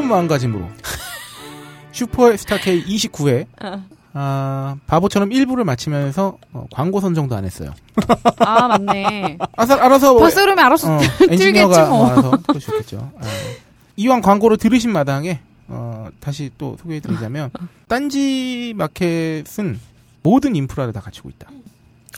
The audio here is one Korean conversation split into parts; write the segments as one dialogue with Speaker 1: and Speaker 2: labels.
Speaker 1: 새로운 마음가짐으로 슈퍼스타 K 29회
Speaker 2: 어.
Speaker 1: 아, 바보처럼 1부를 마치면서 어, 광고 선정도 안 했어요.
Speaker 2: 아 맞네.
Speaker 1: 알아서 알아서
Speaker 2: 봤어 그러면 알았어.
Speaker 1: 어, 엔지니어가
Speaker 2: 뭐.
Speaker 1: 와서 틀어주겠죠. 아, 이왕 광고를 들으신 마당에 어, 다시 또 소개해드리자면 딴지 마켓은 모든 인프라를 다 갖추고 있다.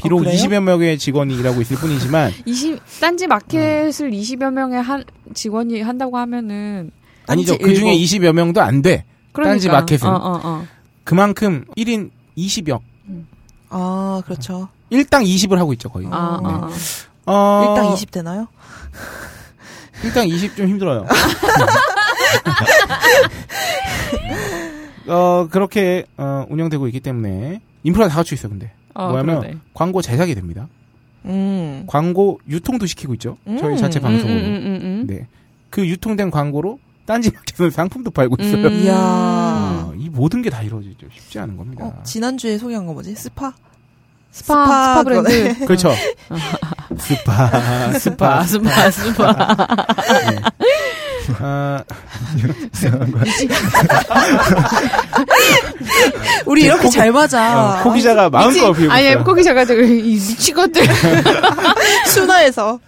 Speaker 1: 비록
Speaker 3: 어, 그래요?
Speaker 1: 20여 명의 직원이 일하고 있을 뿐이지만
Speaker 2: 20 딴지 마켓을 20여 명의 한 직원이 한다고 하면은
Speaker 1: 아니죠. 그 중에
Speaker 3: 일곱.
Speaker 1: 20여 명도 안 돼.
Speaker 2: 그러니까.
Speaker 1: 딴지 마켓은.
Speaker 2: 어, 어, 어.
Speaker 1: 그만큼 1인 20역.
Speaker 3: 아, 그렇죠.
Speaker 1: 일당 20을 하고 있죠, 거의.
Speaker 2: 아,
Speaker 1: 네.
Speaker 2: 아, 아.
Speaker 1: 어,
Speaker 3: 일당 20 되나요?
Speaker 1: 일당 20 좀 힘들어요. 어, 그렇게, 어, 운영되고 있기 때문에, 인프라 다 갖추고 있어, 근데.
Speaker 2: 어,
Speaker 1: 뭐냐면,
Speaker 2: 그러네.
Speaker 1: 광고 제작이 됩니다.
Speaker 3: 음.
Speaker 1: 광고 유통도 시키고 있죠. 저희
Speaker 3: 음.
Speaker 1: 자체
Speaker 2: 음,
Speaker 1: 방송으로.
Speaker 2: 음, 음, 음, 음.
Speaker 1: 네. 그 유통된 광고로 딴지 마켓은 상품도 팔고 있어요.
Speaker 2: 음.
Speaker 3: 이야.
Speaker 1: 아, 이 모든 게 다 이루어지죠. 쉽지 않은 겁니다.
Speaker 3: 어, 지난주에 소개한 거 뭐지?
Speaker 2: SPA? SPA, SPA 브랜드.
Speaker 3: 그거네.
Speaker 1: 그렇죠.
Speaker 2: SPA, SPA, SPA, SPA, SPA.
Speaker 1: 네. 아,
Speaker 3: 우리 이렇게 잘 맞아.
Speaker 1: 어, 코 기자가 마음껏 비우고
Speaker 2: 아니, 제가 저기 이 미친 것들.
Speaker 3: 순화해서.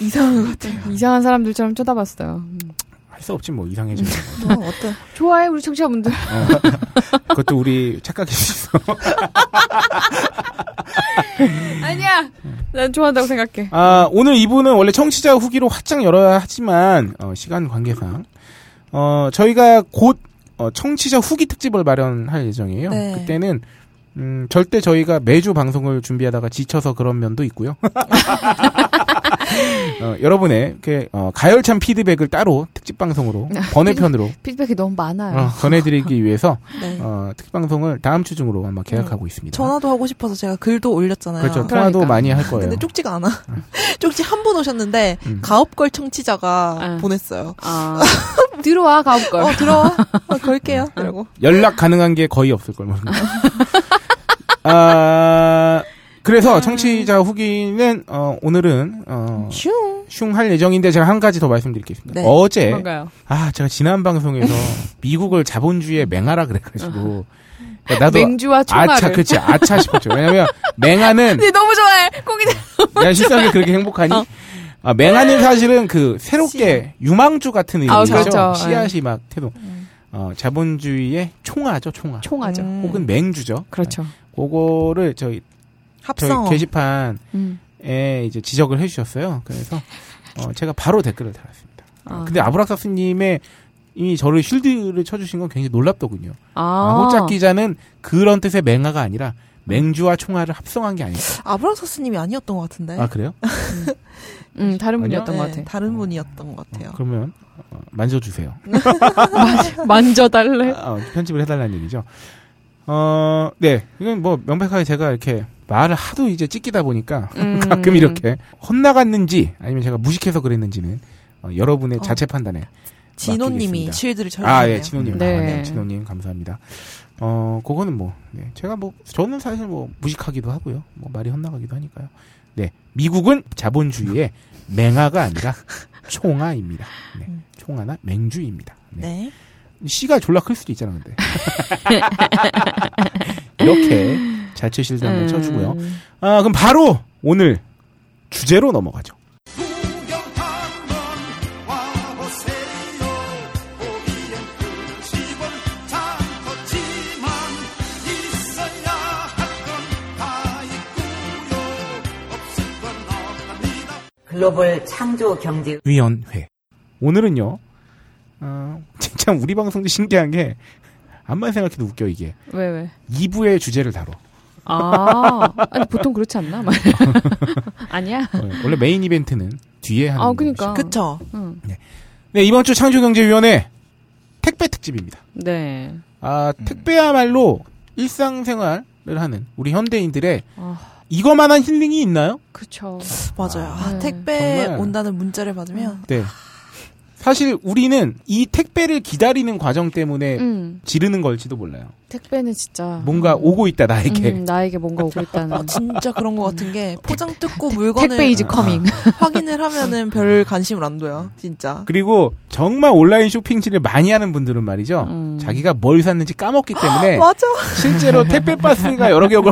Speaker 3: 이상한 것 같아.
Speaker 2: 이상한 사람들처럼 쳐다봤어요. 음.
Speaker 1: 할 수 없지 뭐 이상해지는 거.
Speaker 3: 어, 어때?
Speaker 2: 좋아해, 우리 청취자분들.
Speaker 1: 어. 그것도 우리 착각일 수 있어.
Speaker 2: 아니야. 난 좋아한다고 생각해.
Speaker 1: 아, 오늘 2부는 원래 청취자 후기로 활짝 열어야 하지만, 어, 시간 관계상, 어, 저희가 곧, 어, 청취자 후기 특집을 마련할 예정이에요.
Speaker 3: 네.
Speaker 1: 그때는, 음, 절대 저희가 매주 방송을 준비하다가 지쳐서 그런 면도 있고요. 어, 여러분의, 그, 어, 가열찬 피드백을 따로 특집 방송으로, 번외편으로,
Speaker 2: 피드백이 너무 많아요.
Speaker 1: 어, 전해드리기 위해서,
Speaker 3: 네.
Speaker 1: 어, 특집 방송을 다음 주 중으로 아마 계약하고 있습니다.
Speaker 3: 전화도 하고 싶어서 제가 글도 올렸잖아요.
Speaker 1: 그렇죠.
Speaker 2: 그러니까.
Speaker 1: 통화도 많이 할 거예요.
Speaker 3: 근데 쪽지가 안 와. 쪽지 한번 오셨는데
Speaker 1: 음.
Speaker 3: 가업걸 청취자가
Speaker 2: 아.
Speaker 3: 보냈어요.
Speaker 2: 아, 들어와, 가볼걸.
Speaker 3: 어 들어와. 어, 걸게요. 이러고.
Speaker 1: 연락 가능한 게 거의 없을 걸 모르는 아, 그래서 청취자 후기는 어, 오늘은 어,
Speaker 3: 슝.
Speaker 1: 슝할 예정인데 제가 한 가지 더 말씀드리겠습니다.
Speaker 3: 네.
Speaker 1: 어제
Speaker 2: 뭔가요?
Speaker 1: 아 제가 지난 방송에서 미국을 자본주의의 맹하라 그래가지고 그러니까 나도
Speaker 2: 맹주와 총알을.
Speaker 1: 아차 그치 아차 싶었죠. 왜냐면 맹하는
Speaker 2: 네, 너무 좋아해. 거기다.
Speaker 1: 야 실상이 그렇게 행복하니?
Speaker 2: 어.
Speaker 1: 아, 맹하는 사실은 그 새롭게 유망주 같은
Speaker 2: 아,
Speaker 1: 의미죠.
Speaker 2: 그렇죠.
Speaker 1: 씨앗이 막 태도. 어, 자본주의의 총아죠, 총아.
Speaker 2: 총하죠.
Speaker 3: 음.
Speaker 1: 혹은 맹주죠.
Speaker 2: 그렇죠.
Speaker 1: 그거를 저희 저희
Speaker 3: 합성.
Speaker 1: 게시판에
Speaker 2: 음.
Speaker 1: 이제 지적을 해주셨어요. 그래서 어, 제가 바로 댓글을 달았습니다.
Speaker 2: 아.
Speaker 1: 근데 아브락사스님의 이미 저를 쉴드를 쳐주신 건 굉장히 놀랍더군요. 아,
Speaker 2: 아.
Speaker 1: 호짝 기자는 그런 뜻의 맹아가 아니라 맹주와 총알을 합성한 게 아닐까.
Speaker 3: 아브락사스님이 아니었던 것 같은데.
Speaker 1: 아 그래요?
Speaker 2: 음, 다른
Speaker 1: 아니요?
Speaker 2: 분이었던 것
Speaker 3: 네,
Speaker 2: 같아.
Speaker 3: 다른 분이었던 것 같아요.
Speaker 1: 그러면 어, 만져주세요.
Speaker 2: 만져달래.
Speaker 1: 아, 어, 편집을 해달라는 얘기죠. 어, 네. 이건 뭐 명백하게 제가 이렇게 말을 하도 이제 찍기다 보니까
Speaker 2: 음.
Speaker 1: 가끔 이렇게 헛나갔는지 아니면 제가 무식해서 그랬는지는 어, 여러분의
Speaker 3: 어.
Speaker 1: 자체 판단에
Speaker 3: 진호님이
Speaker 1: 맡기겠습니다.
Speaker 3: 쉴드를 쳐주셨네요.
Speaker 1: 아, 예, 진호님.
Speaker 2: 네.
Speaker 1: 아, 네, 진호님 감사합니다. 어, 그거는 뭐, 네, 제가 뭐, 저는 사실 뭐, 무식하기도 하고요. 뭐, 말이 헛나가기도 하니까요. 네. 미국은 자본주의의 맹아가 아니라 총아입니다. 네.
Speaker 3: 음.
Speaker 1: 총아나 맹주입니다. 네.
Speaker 3: 네.
Speaker 1: 씨가 졸라 클 수도 있잖아, 근데. 이렇게 자체 실드 한번
Speaker 2: 음.
Speaker 1: 쳐주고요. 아, 그럼 바로 오늘 주제로 넘어가죠.
Speaker 4: 글로벌 창조 경제
Speaker 1: 위원회. 오늘은요, 어, 진짜 우리 방송도 신기한 게, 암만 생각해도 웃겨, 이게.
Speaker 2: 왜, 왜?
Speaker 1: 2부의 주제를 다뤄.
Speaker 2: 아, 아니, 보통 그렇지 않나? 말. 아니야?
Speaker 1: 어, 원래 메인 이벤트는 뒤에 하는
Speaker 2: 아, 그니까.
Speaker 3: 그쵸.
Speaker 2: 응.
Speaker 1: 네, 이번 주 창조경제위원회 택배 특집입니다.
Speaker 2: 네.
Speaker 1: 아, 택배야말로 일상생활을 하는 우리 현대인들의
Speaker 2: 아,
Speaker 1: 이거만한 힐링이 있나요?
Speaker 2: 그쵸.
Speaker 3: 맞아요. 아,
Speaker 2: 네.
Speaker 3: 택배
Speaker 1: 정말.
Speaker 3: 온다는 문자를 받으면
Speaker 1: 네. 사실 우리는 이 택배를 기다리는 과정 때문에
Speaker 2: 음.
Speaker 1: 지르는 걸지도 몰라요.
Speaker 2: 택배는 진짜
Speaker 1: 뭔가 오고 있다 나에게.
Speaker 2: 음, 나에게 뭔가 오고 있다는.
Speaker 3: 아, 진짜 그런 것 같은 게 포장 뜯고 물건을
Speaker 2: 택배 is coming.
Speaker 3: 확인을 하면은 별 관심을 안 둬요. 진짜.
Speaker 1: 그리고 정말 온라인 쇼핑질을 많이 하는 분들은 말이죠.
Speaker 2: 음.
Speaker 1: 자기가 뭘 샀는지 까먹기 때문에
Speaker 3: 맞아.
Speaker 1: 실제로 택배 박스가 여러 개를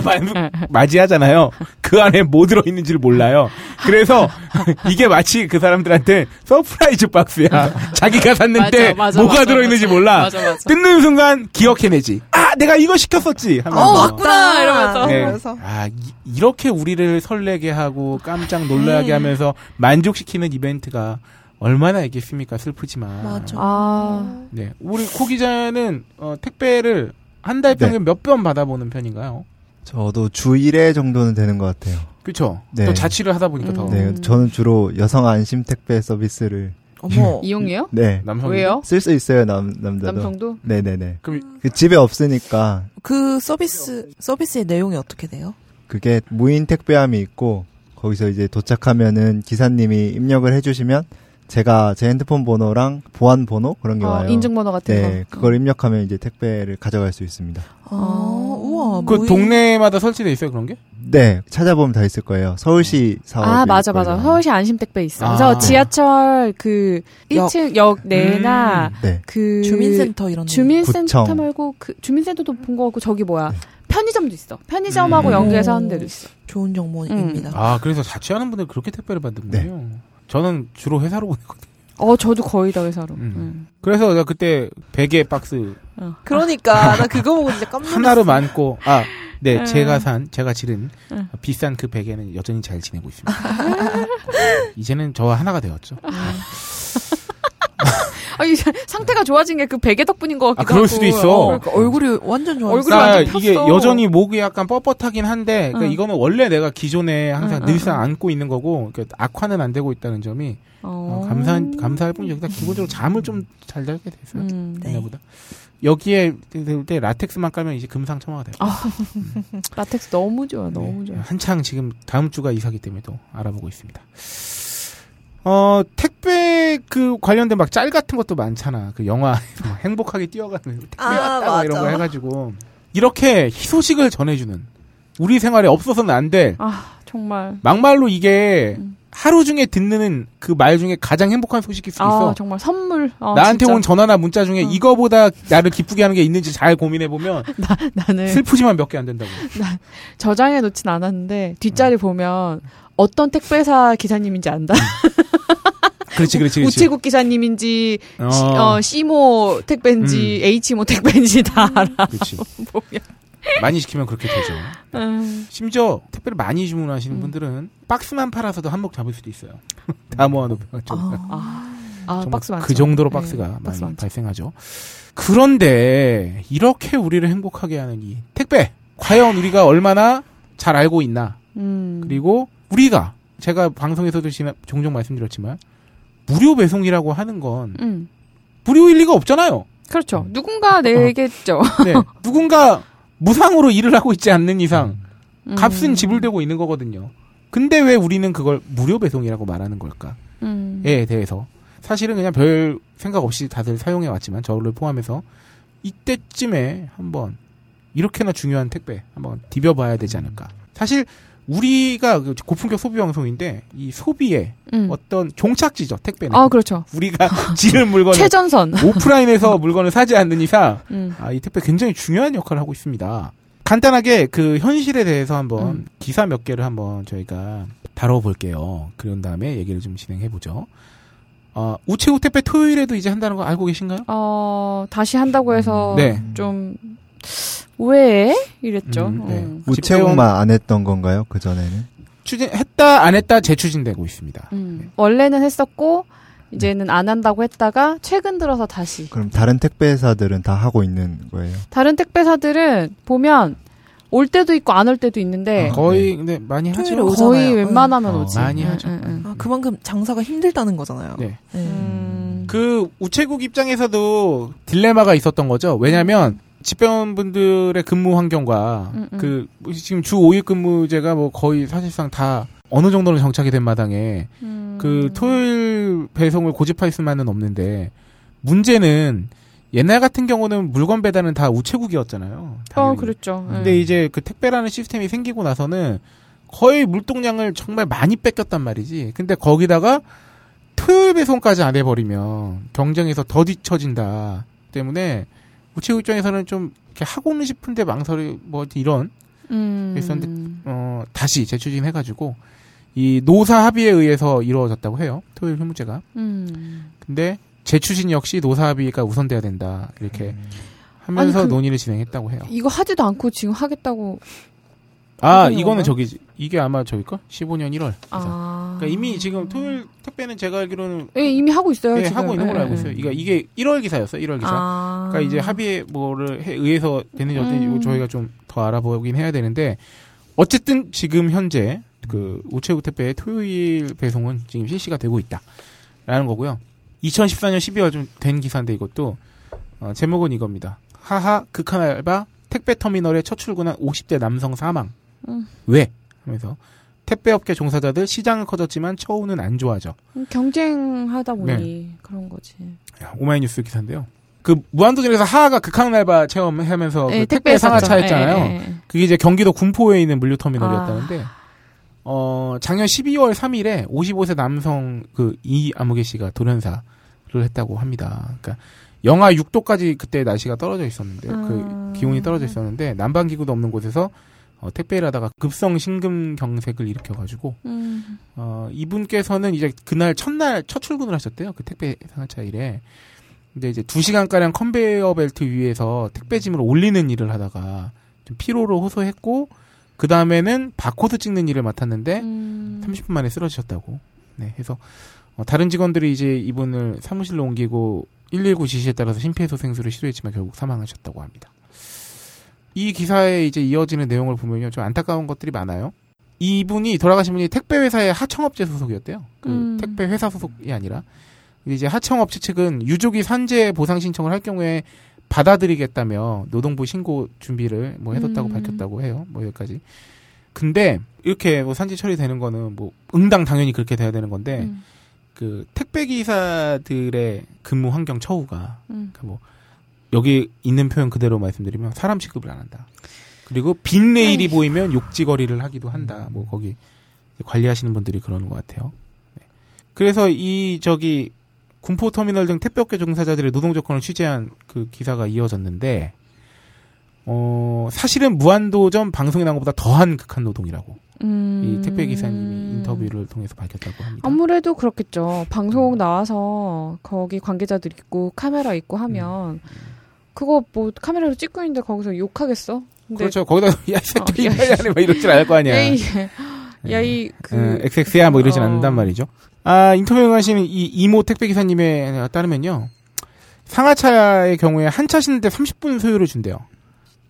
Speaker 1: 맞이하잖아요. 그 안에 뭐 들어 있는지를 몰라요. 그래서 이게 마치 그 사람들한테 surprise box야. 자기가 샀는데
Speaker 2: 맞아, 맞아,
Speaker 1: 뭐가
Speaker 2: 맞아,
Speaker 1: 들어있는지
Speaker 2: 맞아.
Speaker 1: 몰라.
Speaker 2: 맞아, 맞아.
Speaker 1: 뜯는 순간 기억해내지. 아, 내가 이거 시켰었지. 하면서.
Speaker 2: 어, 맞구나, 이러면서.
Speaker 1: 네. 아, 이, 렇게 우리를 설레게 하고 깜짝 놀라게 하면서 만족시키는 이벤트가 얼마나 있겠습니까? 슬프지만.
Speaker 3: 맞아.
Speaker 2: 아,
Speaker 1: 네. 우리 코 기자는 어, 택배를 한달
Speaker 5: 네.
Speaker 1: 평균 몇번 받아보는 편인가요?
Speaker 5: 저도 주 1회 정도는 되는 것 같아요.
Speaker 1: 그렇죠.
Speaker 5: 네.
Speaker 1: 또 자취를 하다 보니까
Speaker 2: 음.
Speaker 1: 더
Speaker 5: 네, 저는 주로 여성 안심 택배 서비스를
Speaker 3: 어머.
Speaker 2: 이용해요?
Speaker 5: 네
Speaker 1: 남성
Speaker 2: 왜요?
Speaker 5: 쓸 수 있어요 남 남자도.
Speaker 2: 남성도?
Speaker 5: 네네네.
Speaker 1: 그럼
Speaker 5: 그 집에 없으니까
Speaker 3: 그 서비스 서비스의 내용이 어떻게 돼요?
Speaker 5: 그게 무인 택배함이 있고 거기서 이제 도착하면은 기사님이 입력을 해주시면 제가 제 핸드폰 번호랑 보안 번호 그런 게
Speaker 2: 어,
Speaker 5: 와요.
Speaker 2: 인증 번호 같은
Speaker 5: 네,
Speaker 2: 거.
Speaker 5: 그걸 입력하면 이제 택배를 가져갈 수 있습니다.
Speaker 3: 아, 우와.
Speaker 1: 그
Speaker 3: 무인-
Speaker 1: 동네마다 설치돼 있어요 그런 게?
Speaker 5: 네, 찾아보면 다 있을 거예요. 서울시 사업.
Speaker 2: 아, 맞아, 맞아. 서울시 안심택배 있어.
Speaker 1: 아.
Speaker 2: 그래서 지하철 그 1층 역 내나
Speaker 5: 네.
Speaker 2: 그
Speaker 3: 주민센터 이런 데.
Speaker 2: 주민센터
Speaker 5: 구청.
Speaker 2: 말고 그 주민센터도 본 거 같고 저기 뭐야
Speaker 5: 네.
Speaker 2: 편의점도 있어. 편의점하고
Speaker 1: 음.
Speaker 2: 연계해서
Speaker 3: 오.
Speaker 2: 하는 데도 있어.
Speaker 3: 좋은 정보입니다.
Speaker 1: 아 그래서 자취하는 분들 그렇게 택배를 받는군요.
Speaker 5: 네.
Speaker 1: 저는 주로 회사로 보내거든요.
Speaker 2: 어, 저도 거의 다 회사로.
Speaker 1: 음.
Speaker 2: 음.
Speaker 1: 그래서 내가 그때 베개 박스
Speaker 3: 그러니까 나 그거 보고 진짜 깜놀랐어.
Speaker 1: 하나로 많고 아, 네
Speaker 2: 음.
Speaker 1: 제가 산 제가 지른
Speaker 2: 음.
Speaker 1: 비싼 그 베개는 여전히 잘 지내고 있습니다. 이제는 저와 하나가 되었죠.
Speaker 2: 아, 이 상태가 좋아진 게 그 베개 덕분인 것 같기도
Speaker 1: 아, 그럴
Speaker 2: 하고.
Speaker 1: 수도 있어.
Speaker 3: 그러니까 얼굴이 완전 좋아.
Speaker 2: 얼굴이 완전
Speaker 1: 이게
Speaker 2: 폈어.
Speaker 1: 여전히 목이 약간 뻣뻣하긴 한데 그러니까
Speaker 2: 응.
Speaker 1: 이거는 원래 내가 기존에 항상
Speaker 2: 응,
Speaker 1: 늘상
Speaker 2: 응, 응.
Speaker 1: 안고 있는 거고 그러니까 악화는 안 되고 있다는 점이 어, 감사 감사할 뿐이죠. 일단 기본적으로 잠을 좀잘 자게 됐어요.
Speaker 2: 음.
Speaker 3: 네.
Speaker 1: 옛날보다 여기에 들때 라텍스만 깔면 이제 금상첨화가 돼요.
Speaker 2: 아, 라텍스 너무 좋아, 너무 좋아.
Speaker 1: 네, 한창 지금 다음 주가 이사기 때문에 또 알아보고 있습니다. 어 택배 그 관련된 막 짤 같은 것도 많잖아. 그 영화 막 행복하게 뛰어가는 택배
Speaker 3: 아,
Speaker 1: 왔다 막 이런 거
Speaker 3: 맞아.
Speaker 1: 해가지고 이렇게 희소식을 전해주는 우리 생활에 없어서는 안 될
Speaker 2: 아, 정말.
Speaker 1: 막말로 이게
Speaker 2: 음.
Speaker 1: 하루 중에 듣는 그 말 중에 가장 행복한 소식일 수 있어.
Speaker 2: 아, 정말 선물. 아,
Speaker 1: 나한테
Speaker 2: 진짜.
Speaker 1: 온 전화나 문자 중에
Speaker 2: 어.
Speaker 1: 이거보다 나를 기쁘게 하는 게 있는지 잘 고민해 보면
Speaker 2: 나는
Speaker 1: 슬프지만 몇 개 안 된다고.
Speaker 2: 저장해 놓진 않았는데 뒷자리 보면 어떤 택배사 기사님인지 안다.
Speaker 1: 그렇지, 그렇지, 그렇지.
Speaker 2: 우체국 기사님인지
Speaker 1: 어,
Speaker 2: 시, 어, C모 택배인지 H모 택배인지 다 알아.
Speaker 1: 그렇지.
Speaker 2: 보면.
Speaker 1: 많이 시키면 그렇게 되죠.
Speaker 2: 음.
Speaker 1: 심지어 택배를 많이 주문하시는
Speaker 2: 음.
Speaker 1: 분들은 박스만 팔아서도 한몫 잡을 수도 있어요. 다 모아놓으면.
Speaker 2: 아, 아 박스 많죠.
Speaker 1: 그 정도로
Speaker 2: 네,
Speaker 1: 박스가
Speaker 2: 박스
Speaker 1: 많이
Speaker 2: 많죠.
Speaker 1: 발생하죠. 그런데 이렇게 우리를 행복하게 하는 이 택배 과연 우리가 얼마나 잘 알고 있나?
Speaker 2: 음.
Speaker 1: 그리고 우리가 제가 방송에서도 지나- 종종 말씀드렸지만 무료 배송이라고 하는 건
Speaker 2: 음.
Speaker 1: 무료일 리가 없잖아요.
Speaker 2: 그렇죠. 누군가 내겠죠.
Speaker 1: 네. 누군가 무상으로 일을 하고 있지 않는 이상
Speaker 2: 음.
Speaker 1: 값은 지불되고 있는 거거든요. 근데 왜 우리는 그걸 무료 배송이라고 말하는 걸까에
Speaker 2: 음.
Speaker 1: 대해서 사실은 그냥 별 생각 없이 다들 사용해 왔지만 저를 포함해서 이때쯤에 한번 이렇게나 중요한 택배 한번 디벼봐야 되지 않을까. 사실 우리가 그 고품격 소비 방송인데 이 소비의
Speaker 2: 음.
Speaker 1: 어떤 종착지죠 택배는.
Speaker 2: 아, 그렇죠.
Speaker 1: 우리가 지른 물건을
Speaker 2: 최전선.
Speaker 1: 오프라인에서 물건을 사지 않는 이상
Speaker 2: 음.
Speaker 1: 아, 이 택배 굉장히 중요한 역할을 하고 있습니다. 간단하게 그 현실에 대해서 한번
Speaker 2: 음.
Speaker 1: 기사 몇 개를 한번 저희가 다뤄볼게요. 그런 다음에 얘기를 좀 진행해 보죠. 어, 우체국 택배 토요일에도 이제 한다는 거 알고 계신가요?
Speaker 2: 어, 다시 한다고 해서
Speaker 1: 네.
Speaker 2: 좀 왜? 이랬죠.
Speaker 1: 음, 네.
Speaker 2: 음.
Speaker 5: 우체국만 안 했던 건가요? 그 전에는?
Speaker 1: 추진 했다 안 했다 재추진되고 있습니다.
Speaker 2: 음. 원래는 했었고 이제는 안 한다고 했다가 최근 들어서 다시
Speaker 5: 그럼 다른 택배사들은 다 하고 있는 거예요?
Speaker 2: 다른 택배사들은 보면 올 때도 있고 안 올 때도 있는데
Speaker 5: 아,
Speaker 1: 거의 근데 많이 하죠.
Speaker 3: 오잖아요.
Speaker 2: 거의
Speaker 3: 응.
Speaker 2: 웬만하면
Speaker 5: 어,
Speaker 2: 오지.
Speaker 1: 많이
Speaker 2: 응,
Speaker 1: 하죠.
Speaker 2: 응, 응.
Speaker 3: 아, 그만큼 장사가 힘들다는 거잖아요.
Speaker 1: 네.
Speaker 3: 네.
Speaker 2: 음.
Speaker 1: 그 우체국 입장에서도 딜레마가 있었던 거죠. 왜냐하면 집배원분들의 근무 환경과
Speaker 2: 음, 음.
Speaker 1: 그 지금 주 5일 근무제가 뭐 거의 사실상 다 어느 정도는 정착이 된 마당에
Speaker 2: 음.
Speaker 1: 그 토요일 배송을 고집할 수만은 없는데 문제는 옛날 같은 경우는 물건 배달은 다 우체국이었잖아요.
Speaker 2: 어,
Speaker 1: 당연히.
Speaker 2: 그랬죠.
Speaker 1: 근데
Speaker 2: 예.
Speaker 1: 이제 그 택배라는 시스템이 생기고 나서는 거의 물동량을 정말 많이 뺏겼단 말이지. 근데 거기다가 토요일 배송까지 안 해버리면 경쟁에서 더 뒤처진다. 때문에 우체국 입장에서는 좀 이렇게 하고는 싶은데 망설이 뭐 이런
Speaker 2: 음.
Speaker 1: 있었는데, 어 다시 재추진 해가지고 이 노사 합의에 의해서 이루어졌다고 해요. 토요일 휴무제가.
Speaker 2: 음.
Speaker 1: 근데 재추진 역시 노사 합의가 우선돼야 된다. 이렇게 하면서
Speaker 2: 아니, 그-
Speaker 1: 논의를 진행했다고 해요.
Speaker 2: 이거 하지도 않고 지금 하겠다고.
Speaker 1: 아, 이거는? 저기 이게 아마 저기까 15년 1월.
Speaker 2: 아.
Speaker 1: 그러니까 이미 지금 토요일 택배는 제가 알기로는
Speaker 2: 예, 이미 하고 있어요.
Speaker 1: 예,
Speaker 2: 지금.
Speaker 1: 하고 있는 걸로
Speaker 2: 예,
Speaker 1: 알고
Speaker 2: 예.
Speaker 1: 있어요. 그러니까 이게 1월 기사였어요. 1월 기사.
Speaker 2: 아.
Speaker 1: 그러니까 이제 합의에 뭐를 해- 의해서 되는지 어떤지
Speaker 2: 음.
Speaker 1: 저희가 좀 더 알아보긴 해야 되는데 어쨌든 지금 현재 그 우체국 택배의 토요일 배송은 지금 실시가 되고 있다라는 거고요. 2014년 12월 좀 된 기사인데 이것도 어, 제목은 이겁니다. 하하 극한 알바 택배 터미널에 첫 출근한 50대 남성 사망.
Speaker 2: 음.
Speaker 1: 왜? 하면서 택배업계 종사자들 시장은 커졌지만 처우는 안 좋아져.
Speaker 2: 음, 경쟁하다 보니
Speaker 1: 네.
Speaker 2: 그런 거지.
Speaker 1: 야, 오마이뉴스 기사인데요. 그 무한도전에서 하하가 극한 알바 체험하면서
Speaker 2: 예,
Speaker 1: 그 택배 상하차. 했잖아요.
Speaker 2: 예, 예.
Speaker 1: 그게 이제 경기도 군포에 있는 물류터미널이었다는데, 어, 작년 12월 3일에 55세 남성 그 이아무개 씨가 돌연사를 했다고 합니다. 그러니까 영하 6도까지 그때 날씨가 떨어져 있었는데,
Speaker 2: 음.
Speaker 1: 그 기온이 떨어져 있었는데, 난방 기구도 없는 곳에서 어, 택배를 하다가 급성 심근경색을 일으켜가지고,
Speaker 2: 음.
Speaker 1: 어, 이분께서는 이제 그날 첫날 첫 출근을 하셨대요. 그 택배 상하차 일에. 근데 이제 두 시간 가량 컨베이어 벨트 위에서 택배짐을 올리는 일을 하다가 좀 피로를 호소했고, 그 다음에는 바코드 찍는 일을 맡았는데,
Speaker 2: 음.
Speaker 1: 30분 만에 쓰러지셨다고. 네, 해서, 어, 다른 직원들이 이제 이분을 사무실로 옮기고 119 지시에 따라서 심폐소생술을 시도했지만 결국 사망하셨다고 합니다. 이 기사에 이제 이어지는 내용을 보면요. 좀 안타까운 것들이 많아요. 이분이 돌아가신 분이 택배 회사의 하청업체 소속이었대요. 그
Speaker 2: 음.
Speaker 1: 택배 회사 소속이 아니라. 이제 하청업체 측은 유족이 산재 보상 신청을 할 경우에 받아들이겠다며 노동부 신고 준비를 뭐 해뒀다고
Speaker 2: 음.
Speaker 1: 밝혔다고 해요. 뭐 여기까지. 근데 이렇게 뭐 산재 처리되는 거는 뭐 응당 당연히 그렇게 돼야 되는 건데
Speaker 2: 음.
Speaker 1: 그 택배 기사들의 근무 환경 처우가
Speaker 2: 음.
Speaker 1: 그러니까 뭐 여기 있는 표현 그대로 말씀드리면 사람 취급을 안 한다. 그리고 빈 레일이
Speaker 2: 에이.
Speaker 1: 보이면 욕지거리를 하기도 한다. 뭐 거기 관리하시는 분들이 그러는 것 같아요. 네. 그래서 이 저기 군포 터미널 등 택배업계 종사자들의 노동 조건을 취재한 그 기사가 이어졌는데 어 사실은 무한도전 방송에 나온 것보다 더한 극한 노동이라고
Speaker 2: 음.
Speaker 1: 이 택배 기사님이 인터뷰를 통해서 밝혔다고 합니다.
Speaker 2: 아무래도 그렇겠죠. 방송 나와서 거기 관계자들 있고 카메라 있고 하면 그거 뭐 카메라로 찍고 있는데 거기서 욕하겠어?
Speaker 1: 그렇죠. 거기다
Speaker 2: 어,
Speaker 1: 새끼
Speaker 2: 야,
Speaker 1: 이빨이 안에 막 이러질 않을 거 아니야.
Speaker 2: 에이, 야 이
Speaker 1: 그그 XX야 뭐 이러진
Speaker 2: 어.
Speaker 1: 않는단 말이죠. 아 인터뷰 하시는 이 이모 택배 기사님에 따르면요. 상하차의 경우에 한 차 쉬는데 30분 소요를 준대요.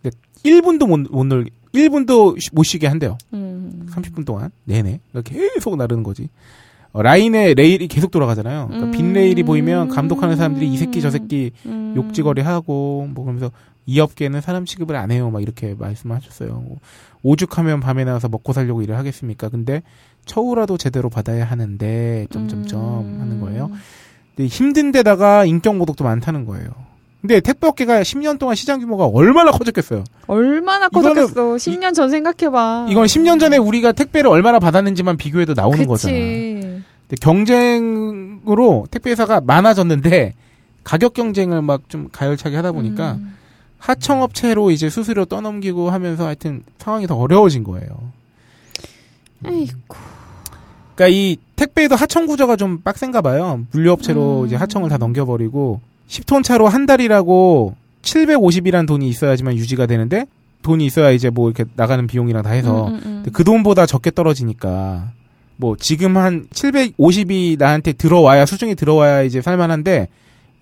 Speaker 1: 근데 1분도 못, 못 놀, 1분도 쉬- 못 쉬게 한대요.
Speaker 2: 음.
Speaker 1: 30분 동안. 내내. 그러니까 계속 나르는 거지. 어, 라인에 레일이 계속 돌아가잖아요. 그러니까 빈
Speaker 2: 음.
Speaker 1: 레일이 보이면 감독하는 사람들이 이 새끼 저 새끼
Speaker 2: 음.
Speaker 1: 욕지거리 하고 뭐 그러면서 이 업계는 사람 취급을 안 해요 막 이렇게 말씀하셨어요. 뭐, 오죽하면 밤에 나와서 먹고 살려고 일을 하겠습니까? 근데 처우라도 제대로 받아야 하는데 점점점
Speaker 2: 음.
Speaker 1: 하는 거예요. 근데 힘든 데다가 인격 모독도 많다는 거예요. 근데 택배 업계가 10년 동안 시장 규모가 얼마나 커졌겠어요.
Speaker 2: 얼마나 커졌겠어. 10년 전 생각해봐.
Speaker 1: 이건 10년 전에 우리가 택배를 얼마나 받았는지만 비교해도 나오는 거잖아. 경쟁으로 택배회사가 많아졌는데 가격 경쟁을 막 좀 가열차게 하다 보니까
Speaker 2: 음.
Speaker 1: 하청업체로 이제 수수료 떠넘기고 하면서 하여튼 상황이 더 어려워진 거예요.
Speaker 2: 에이구.
Speaker 1: 그러니까 이 택배에도 하청 구조가 좀 빡센가 봐요. 물류업체로
Speaker 2: 음.
Speaker 1: 이제 하청을 다 넘겨버리고 10톤 차로 한 달이라고 750이란 돈이 있어야지만 유지가 되는데 돈이 있어야 이제 뭐 이렇게 나가는 비용이랑 다 해서
Speaker 2: 음, 음, 음.
Speaker 1: 그 돈보다 적게 떨어지니까 뭐 지금 한 750이 나한테 들어와야 수중이 들어와야 이제 살만한데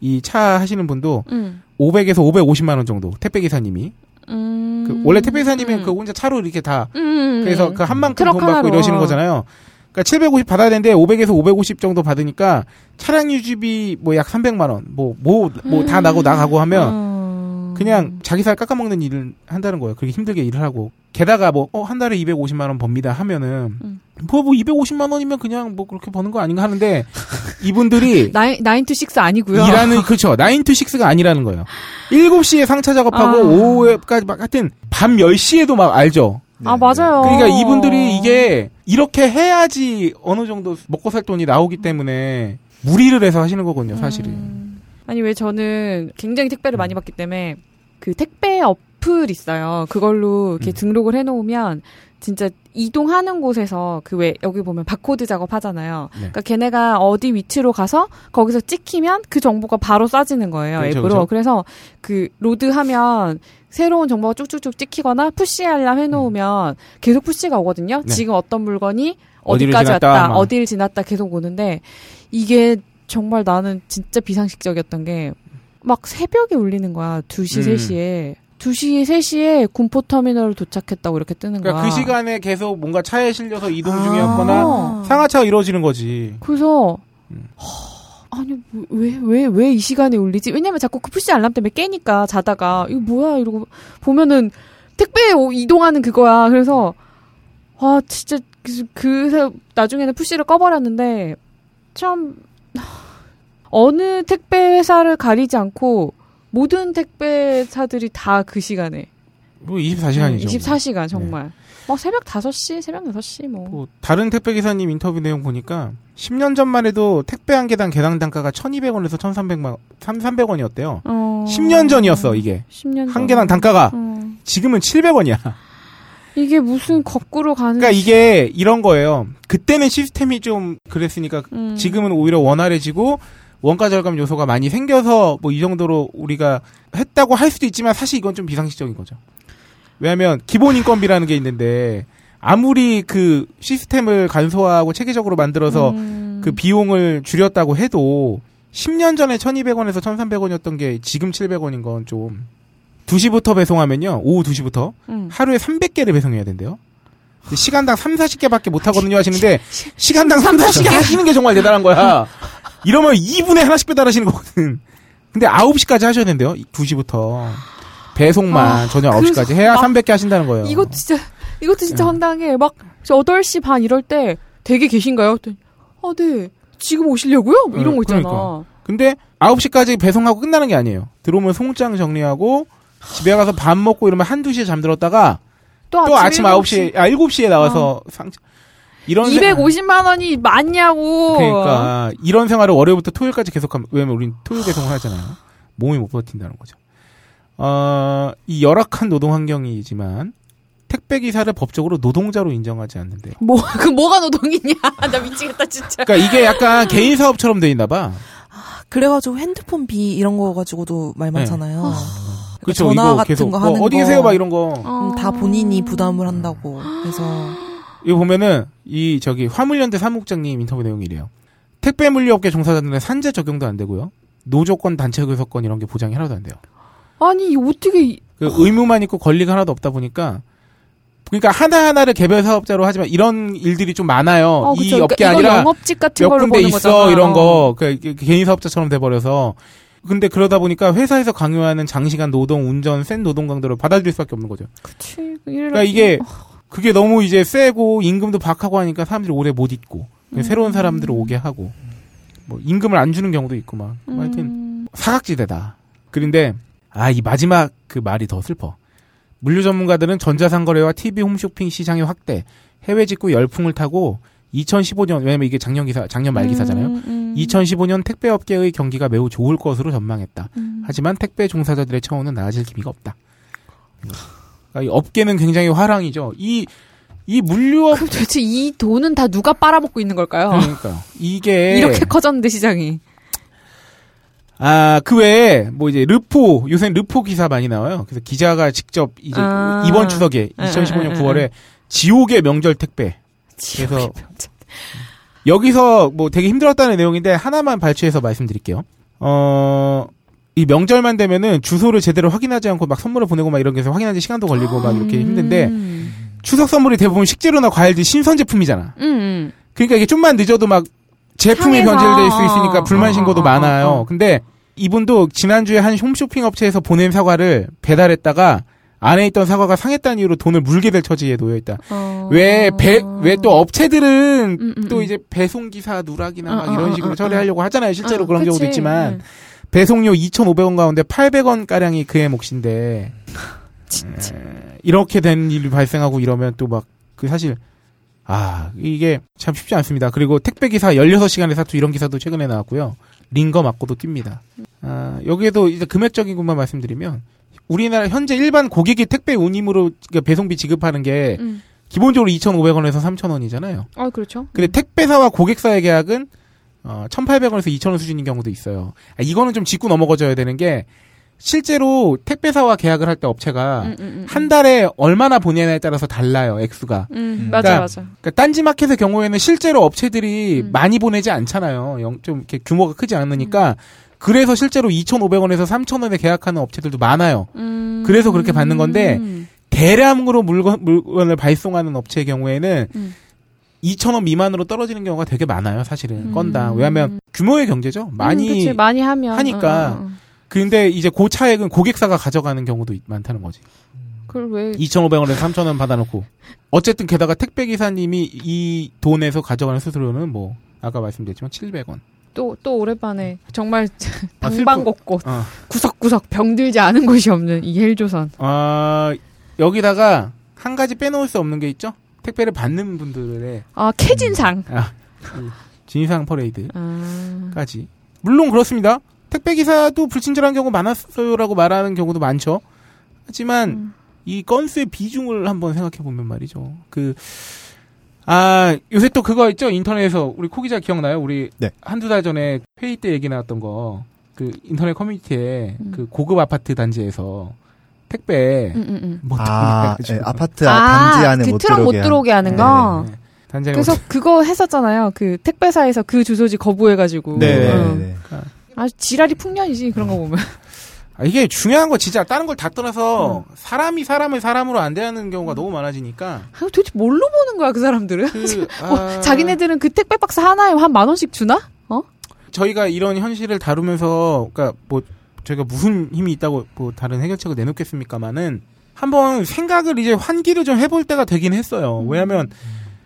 Speaker 1: 이 차 하시는 분도
Speaker 2: 음.
Speaker 1: 500에서 550만 원 정도 택배 기사님이
Speaker 2: 음.
Speaker 1: 그 원래 택배 기사님은
Speaker 2: 음.
Speaker 1: 그 혼자 차로 이렇게 다
Speaker 2: 음.
Speaker 1: 그래서 그 한 만큼 돈 받고. 이러시는 거잖아요. 그러니까 750 받아야 되는데 500에서 550 정도 받으니까 차량 유지비 뭐 약 300만 원, 뭐 뭐 뭐 다 나고 나가고 하면
Speaker 2: 음.
Speaker 1: 그냥 자기 살 깎아먹는 일을 한다는 거예요. 그렇게 힘들게 일을 하고 게다가 뭐, 어, 한 달에 250만 원 법니다 하면은,
Speaker 2: 음.
Speaker 1: 뭐, 뭐, 250만 원이면 그냥 뭐 그렇게 버는 거 아닌가 하는데, 이분들이
Speaker 2: nine, nine to six 아니고요.
Speaker 1: 일하는, 그렇죠. 9 to 6가 아니라는 거예요. 7시에 상차 작업하고
Speaker 2: 아.
Speaker 1: 오후에까지 막 하여튼, 밤 10시에도 막 알죠.
Speaker 2: 아, 맞아요.
Speaker 1: 그러니까 이분들이 이게, 이렇게 해야지 어느 정도 먹고 살 돈이 나오기 때문에, 무리를 해서 하시는 거거든요, 사실은.
Speaker 2: 음. 아니 왜 저는 굉장히 택배를 많이 받기 때문에 그 택배 어플 있어요. 그걸로 이렇게
Speaker 1: 음.
Speaker 2: 등록을 해놓으면 진짜 이동하는 곳에서 그 왜 여기 보면 바코드 작업하잖아요.
Speaker 1: 네.
Speaker 2: 그러니까 걔네가 어디 위치로 가서 거기서 찍히면 그 정보가 바로 쏴지는 거예요
Speaker 1: 그렇죠,
Speaker 2: 앱으로.
Speaker 1: 그렇죠.
Speaker 2: 그래서그 로드 하면 새로운 정보가 쭉쭉쭉 찍히거나 푸시 알람 해놓으면 계속 푸시가 오거든요.
Speaker 1: 네.
Speaker 2: 지금 어떤 물건이 어디까지
Speaker 1: 지났다,
Speaker 2: 왔다,
Speaker 1: 막.
Speaker 2: 어디를 지났다 계속 오는데 이게 정말 나는 진짜 비상식적이었던 게 막 새벽에 울리는 거야. 2시,
Speaker 1: 음.
Speaker 2: 3시에. 2시, 3시에 군포터미널 도착했다고 이렇게 뜨는 거야.
Speaker 1: 그러니까 그 시간에 계속 뭔가 차에 실려서 이동
Speaker 3: 아.
Speaker 1: 중이었거나, 상하차가 이루어지는 거지.
Speaker 2: 그래서
Speaker 1: 음.
Speaker 2: 허, 아니 왜 왜 왜 이 시간에 울리지? 왜냐면 자꾸 그 푸시 알람 때문에 깨니까 자다가 이거 뭐야 이러고 보면은 택배 오- 이동하는 그거야. 그래서 아 진짜 그, 그 나중에는 푸시를 꺼버렸는데 참 하, 어느 택배 회사를 가리지 않고 모든 택배사들이 다 그 시간에
Speaker 1: 뭐 24시간이죠.
Speaker 2: 24시간 정말 막 새벽 5시, 새벽 6시 뭐.
Speaker 1: 뭐 다른 택배 기사님 인터뷰 내용 보니까 10년 전만 해도 택배 한 개당 개당 단가가 1,200원에서 1,300만 300원이었대요.
Speaker 2: 어...
Speaker 1: 10년 전이었어 이게
Speaker 2: 10년
Speaker 1: 한 개당 단가가
Speaker 2: 어.
Speaker 1: 지금은 700원이야.
Speaker 2: 이게 무슨 거꾸로 가는
Speaker 1: 그러니까 이게 이런 거예요. 그때는 시스템이 좀 그랬으니까
Speaker 2: 음.
Speaker 1: 지금은 오히려 원활해지고 원가 절감 요소가 많이 생겨서 뭐 이 정도로 우리가 했다고 할 수도 있지만 사실 이건 좀 비상식적인 거죠. 왜냐하면 기본 인건비라는 게 있는데 아무리 그 시스템을 간소화하고 체계적으로 만들어서
Speaker 2: 음.
Speaker 1: 그 비용을 줄였다고 해도 10년 전에 1,200원에서 1,300원이었던 게 지금 700원인 건 좀 2시부터 배송하면요. 오후 2시부터
Speaker 2: 음.
Speaker 1: 하루에 300개를 배송해야 된대요. 시간당 3, 40개밖에 못 하거든요 하시는데 시간당 3, 40개 하시는 게 정말 대단한 거야. 이러면 2분에 하나씩 배달하시는 거거든. 근데 9시까지 하셔야 된대요. 2시부터. 배송만
Speaker 2: 아,
Speaker 1: 저녁
Speaker 2: 그래서
Speaker 1: 9시까지 해야
Speaker 2: 막
Speaker 1: 300개 하신다는 거예요.
Speaker 2: 이것도 진짜 이것도 진짜
Speaker 1: 야.
Speaker 2: 황당해. 막 8시 반 이럴 때 되게 계신가요? 그랬더니, 아, 네. 지금 오시려고요? 뭐 이런
Speaker 1: 네,
Speaker 2: 거 있잖아.
Speaker 1: 그러니까. 근데 9시까지 배송하고 끝나는 게 아니에요. 들어오면 송장 정리하고 집에 가서 밥 먹고 이러면 한두 시에 잠들었다가 또 아침 9시에, 아, 7시에 나와서 상, 이런. 세-
Speaker 2: 250만 원이 많냐고.
Speaker 1: 그러니까, 이런 생활을 월요일부터 토요일까지 계속하면, 왜냐면 우린 토요일 배송을 하잖아요. 몸이 못 버틴다는 거죠. 어, 이 열악한 노동 환경이지만, 택배 기사를 법적으로 노동자로 인정하지 않는데.
Speaker 2: 뭐, 그 뭐가 노동이냐. 나 미치겠다, 진짜.
Speaker 1: 그러니까 이게 약간 개인 사업처럼 돼 있나 봐.
Speaker 3: 그래가지고 핸드폰 비 이런 거 가지고도 말 많잖아요.
Speaker 1: 그렇죠.
Speaker 3: 전화
Speaker 1: 이거
Speaker 3: 같은
Speaker 1: 계속 거뭐
Speaker 3: 하는
Speaker 1: 어디
Speaker 3: 거.
Speaker 1: 계세요? 막 이런 거.
Speaker 2: 어.
Speaker 3: 음, 다 본인이 부담을 한다고. 그래서
Speaker 1: 이거 보면은 이 저기 화물연대 사무국장님 인터뷰 내용이 이래요. 택배 물류업계 종사자들은 산재 적용도 안 되고요. 노조건 단체 교섭권 이런 게 보장이 하나도 안 돼요.
Speaker 2: 아니, 어떻게. 이-
Speaker 1: 그 의무만 있고 권리가 하나도 없다 보니까 그러니까 하나하나를 개별 사업자로 하지만 이런 일들이 좀 많아요.
Speaker 2: 어,
Speaker 1: 이
Speaker 2: 그쵸.
Speaker 1: 업계
Speaker 2: 그러니까
Speaker 1: 아니라
Speaker 2: 영업직 같은
Speaker 1: 몇 군데 있어
Speaker 2: 거잖아.
Speaker 1: 이런 거 그, 그 개인 사업자처럼 돼 버려서 근데 그러다 보니까 회사에서 강요하는 장시간 노동, 운전, 센 노동 강도를 받아들일 수밖에 없는 거죠.
Speaker 2: 그치.
Speaker 1: 그러니까 이게 그게 너무 이제 세고 임금도 박하고 하니까 사람들이 오래 못 있고
Speaker 2: 음.
Speaker 1: 새로운 사람들을 오게 하고 뭐 임금을 안 주는 경우도 있고 막뭐 하여튼
Speaker 2: 음.
Speaker 1: 사각지대다. 그런데 아 이 마지막 그 말이 더 슬퍼. 물류 전문가들은 전자상거래와 TV 홈쇼핑 시장의 확대, 해외 직구 열풍을 타고 2015년 왜냐면 이게 작년 기사 작년 말 기사잖아요.
Speaker 2: 음, 음.
Speaker 1: 2015년 택배 업계의 경기가 매우 좋을 것으로 전망했다.
Speaker 2: 음.
Speaker 1: 하지만 택배 종사자들의 처우는 나아질 기미가 없다. 그러니까 이 업계는 굉장히 화랑이죠. 이, 이 물류업,
Speaker 2: 그럼 도대체 이 돈은 다 누가 빨아먹고 있는 걸까요?
Speaker 1: 그러니까, 이게.
Speaker 2: 이렇게 커졌는데 시장이.
Speaker 1: 아, 그 외에, 뭐 이제, 르포, 요새 르포 기사 많이 나와요. 그래서 기자가 직접 이제,
Speaker 2: 아.
Speaker 1: 이번 추석에,
Speaker 2: 에, 에,
Speaker 1: 2015년
Speaker 2: 에,
Speaker 1: 9월에, 지옥의 명절 택배. 그래서, 여기서 뭐 되게 힘들었다는 내용인데, 하나만 발췌해서 말씀드릴게요. 어, 이 명절만 되면은 주소를 제대로 확인하지 않고 막 선물을 보내고 막 이런 게 해서 확인하는 시간도 걸리고 막 이렇게 힘든데,
Speaker 2: 음.
Speaker 1: 추석 선물이 대부분 식재료나 과일들 신선 제품이잖아.
Speaker 2: 음, 음.
Speaker 1: 그러니까 이게 좀만 늦어도 막 제품이. 변질될 수 있으니까 불만
Speaker 2: 어,
Speaker 1: 신고도
Speaker 2: 어, 어,
Speaker 1: 많아요.
Speaker 2: 어.
Speaker 1: 근데 이분도 지난주에 한 홈쇼핑 업체에서 보낸 사과를 배달했다가 안에 있던 사과가 상했다는 이유로 돈을 물게 될 처지에 놓여 있다.
Speaker 2: 어.
Speaker 1: 왜배 왜 또 업체들은
Speaker 2: 음, 음,
Speaker 1: 또
Speaker 2: 음.
Speaker 1: 이제 배송 기사 누락이나 막
Speaker 2: 어,
Speaker 1: 이런
Speaker 2: 어,
Speaker 1: 식으로
Speaker 2: 어,
Speaker 1: 처리하려고 하잖아요. 실제로
Speaker 2: 어,
Speaker 1: 그런
Speaker 2: 그치.
Speaker 1: 경우도 있지만
Speaker 2: 음.
Speaker 1: 배송료 2,500원 가운데 800원 가량이 그의 몫인데
Speaker 2: 진짜.
Speaker 1: 에, 이렇게 된 일이 발생하고 이러면 또 막 그 사실 아 이게 참 쉽지 않습니다. 그리고 택배 기사 16시간의 사투 이런 기사도 최근에 나왔고요. 링거 맞고도 뜁니다. 아, 여기에도 이제 금액적인 것만 말씀드리면 우리나라 현재 일반 고객이 택배 운임으로 그러니까 배송비 지급하는 게
Speaker 2: 음.
Speaker 1: 기본적으로 2,500원에서 3,000원이잖아요.
Speaker 2: 어, 그렇죠.
Speaker 1: 근데 택배사와 고객사의 계약은 어, 1,800원에서 2,000원 수준인 경우도 있어요. 아, 이거는 좀 짚고 넘어가줘야 되는 게 실제로 택배사와 계약을 할 때 업체가
Speaker 2: 음, 음, 음.
Speaker 1: 한 달에 얼마나 보내냐에 따라서 달라요, 액수가.
Speaker 2: 음,
Speaker 5: 음.
Speaker 2: 맞아,
Speaker 1: 그러니까
Speaker 2: 맞아.
Speaker 1: 그러니까 딴지마켓의 경우에는 실제로 업체들이
Speaker 2: 음.
Speaker 1: 많이 보내지 않잖아요. 영- 좀 이렇게 규모가 크지 않으니까. 그래서 실제로 2,500원에서 3,000원에 계약하는 업체들도 많아요.
Speaker 2: 음.
Speaker 1: 그래서 그렇게 받는 건데
Speaker 2: 음.
Speaker 1: 대량으로 물건, 물건을 발송하는 업체의 경우에는
Speaker 2: 음.
Speaker 1: 2,000원 미만으로 떨어지는 경우가 되게 많아요, 사실은.
Speaker 2: 음.
Speaker 1: 건당. 왜냐하면 규모의 경제죠. 많이.
Speaker 2: 음, 그치, 많이 하면
Speaker 1: 하니까.
Speaker 2: 어, 어, 어.
Speaker 1: 근데 이제 그 차액은 고객사가 가져가는 경우도 있- 많다는 거지.
Speaker 2: 그걸 왜
Speaker 1: 2,500원에서 3,000원 받아놓고. 어쨌든 게다가 택배 기사님이 이 돈에서 가져가는 수수료는 뭐 아까 말씀드렸지만 700원.
Speaker 2: 또, 또 오랜만에 정말
Speaker 1: 아,
Speaker 2: 방방곡곡
Speaker 1: 어.
Speaker 2: 구석구석 병들지 않은 곳이 없는 이 헬조선.
Speaker 1: 아, 여기다가 한 가지 빼놓을 수 없는 게 있죠. 택배를 받는 분들의
Speaker 2: 아, 캐진상.
Speaker 1: 아, 이 진상 퍼레이드까지.
Speaker 2: 아,
Speaker 1: 물론 그렇습니다. 택배 기사도 불친절한 경우 많았어요라고 말하는 경우도 많죠. 하지만
Speaker 2: 음.
Speaker 1: 이 건수의 비중을 한번 생각해 보면 말이죠. 그, 아, 요새 또 그거 있죠? 인터넷에서, 우리 코 기자 기억나요? 우리
Speaker 5: 네.
Speaker 1: 한두 달 전에 회의 때 얘기 나왔던 거, 그 인터넷 커뮤니티에
Speaker 2: 음.
Speaker 1: 그 고급 아파트 단지에서 택배
Speaker 2: 음, 음, 음.
Speaker 1: 못
Speaker 5: 아,
Speaker 1: 들어오게
Speaker 5: 예, 아파트 단지 안에
Speaker 2: 그
Speaker 5: 못
Speaker 2: 트럭 못
Speaker 5: 들어오게
Speaker 2: 들어오게 하는
Speaker 5: 네,
Speaker 2: 거.
Speaker 1: 네, 네. 단지
Speaker 2: 그래서
Speaker 1: 못
Speaker 2: 그거 했었잖아요. 그 택배사에서 그 주소지 거부해가지고.
Speaker 5: 네, 네,
Speaker 2: 응.
Speaker 5: 네.
Speaker 2: 아주 지랄이 풍년이지 그런 거 보면.
Speaker 1: 아, 이게 중요한 거 진짜 다른 걸 다 떠나서
Speaker 2: 음.
Speaker 1: 사람이 사람을 사람으로 안 대하는 경우가 너무 많아지니까
Speaker 2: 아, 도대체 뭘로 보는 거야 그 사람들은?
Speaker 1: 그
Speaker 2: 뭐,
Speaker 1: 아,
Speaker 2: 자기네들은 그 택배 박스 하나에 한 만 원씩 주나? 어?
Speaker 1: 저희가 이런 현실을 다루면서 그러니까 뭐 저희가 무슨 힘이 있다고 뭐 다른 해결책을 내놓겠습니까마는 한번 생각을 이제 환기를 좀 해볼 때가 되긴 했어요.
Speaker 2: 음.
Speaker 1: 왜냐하면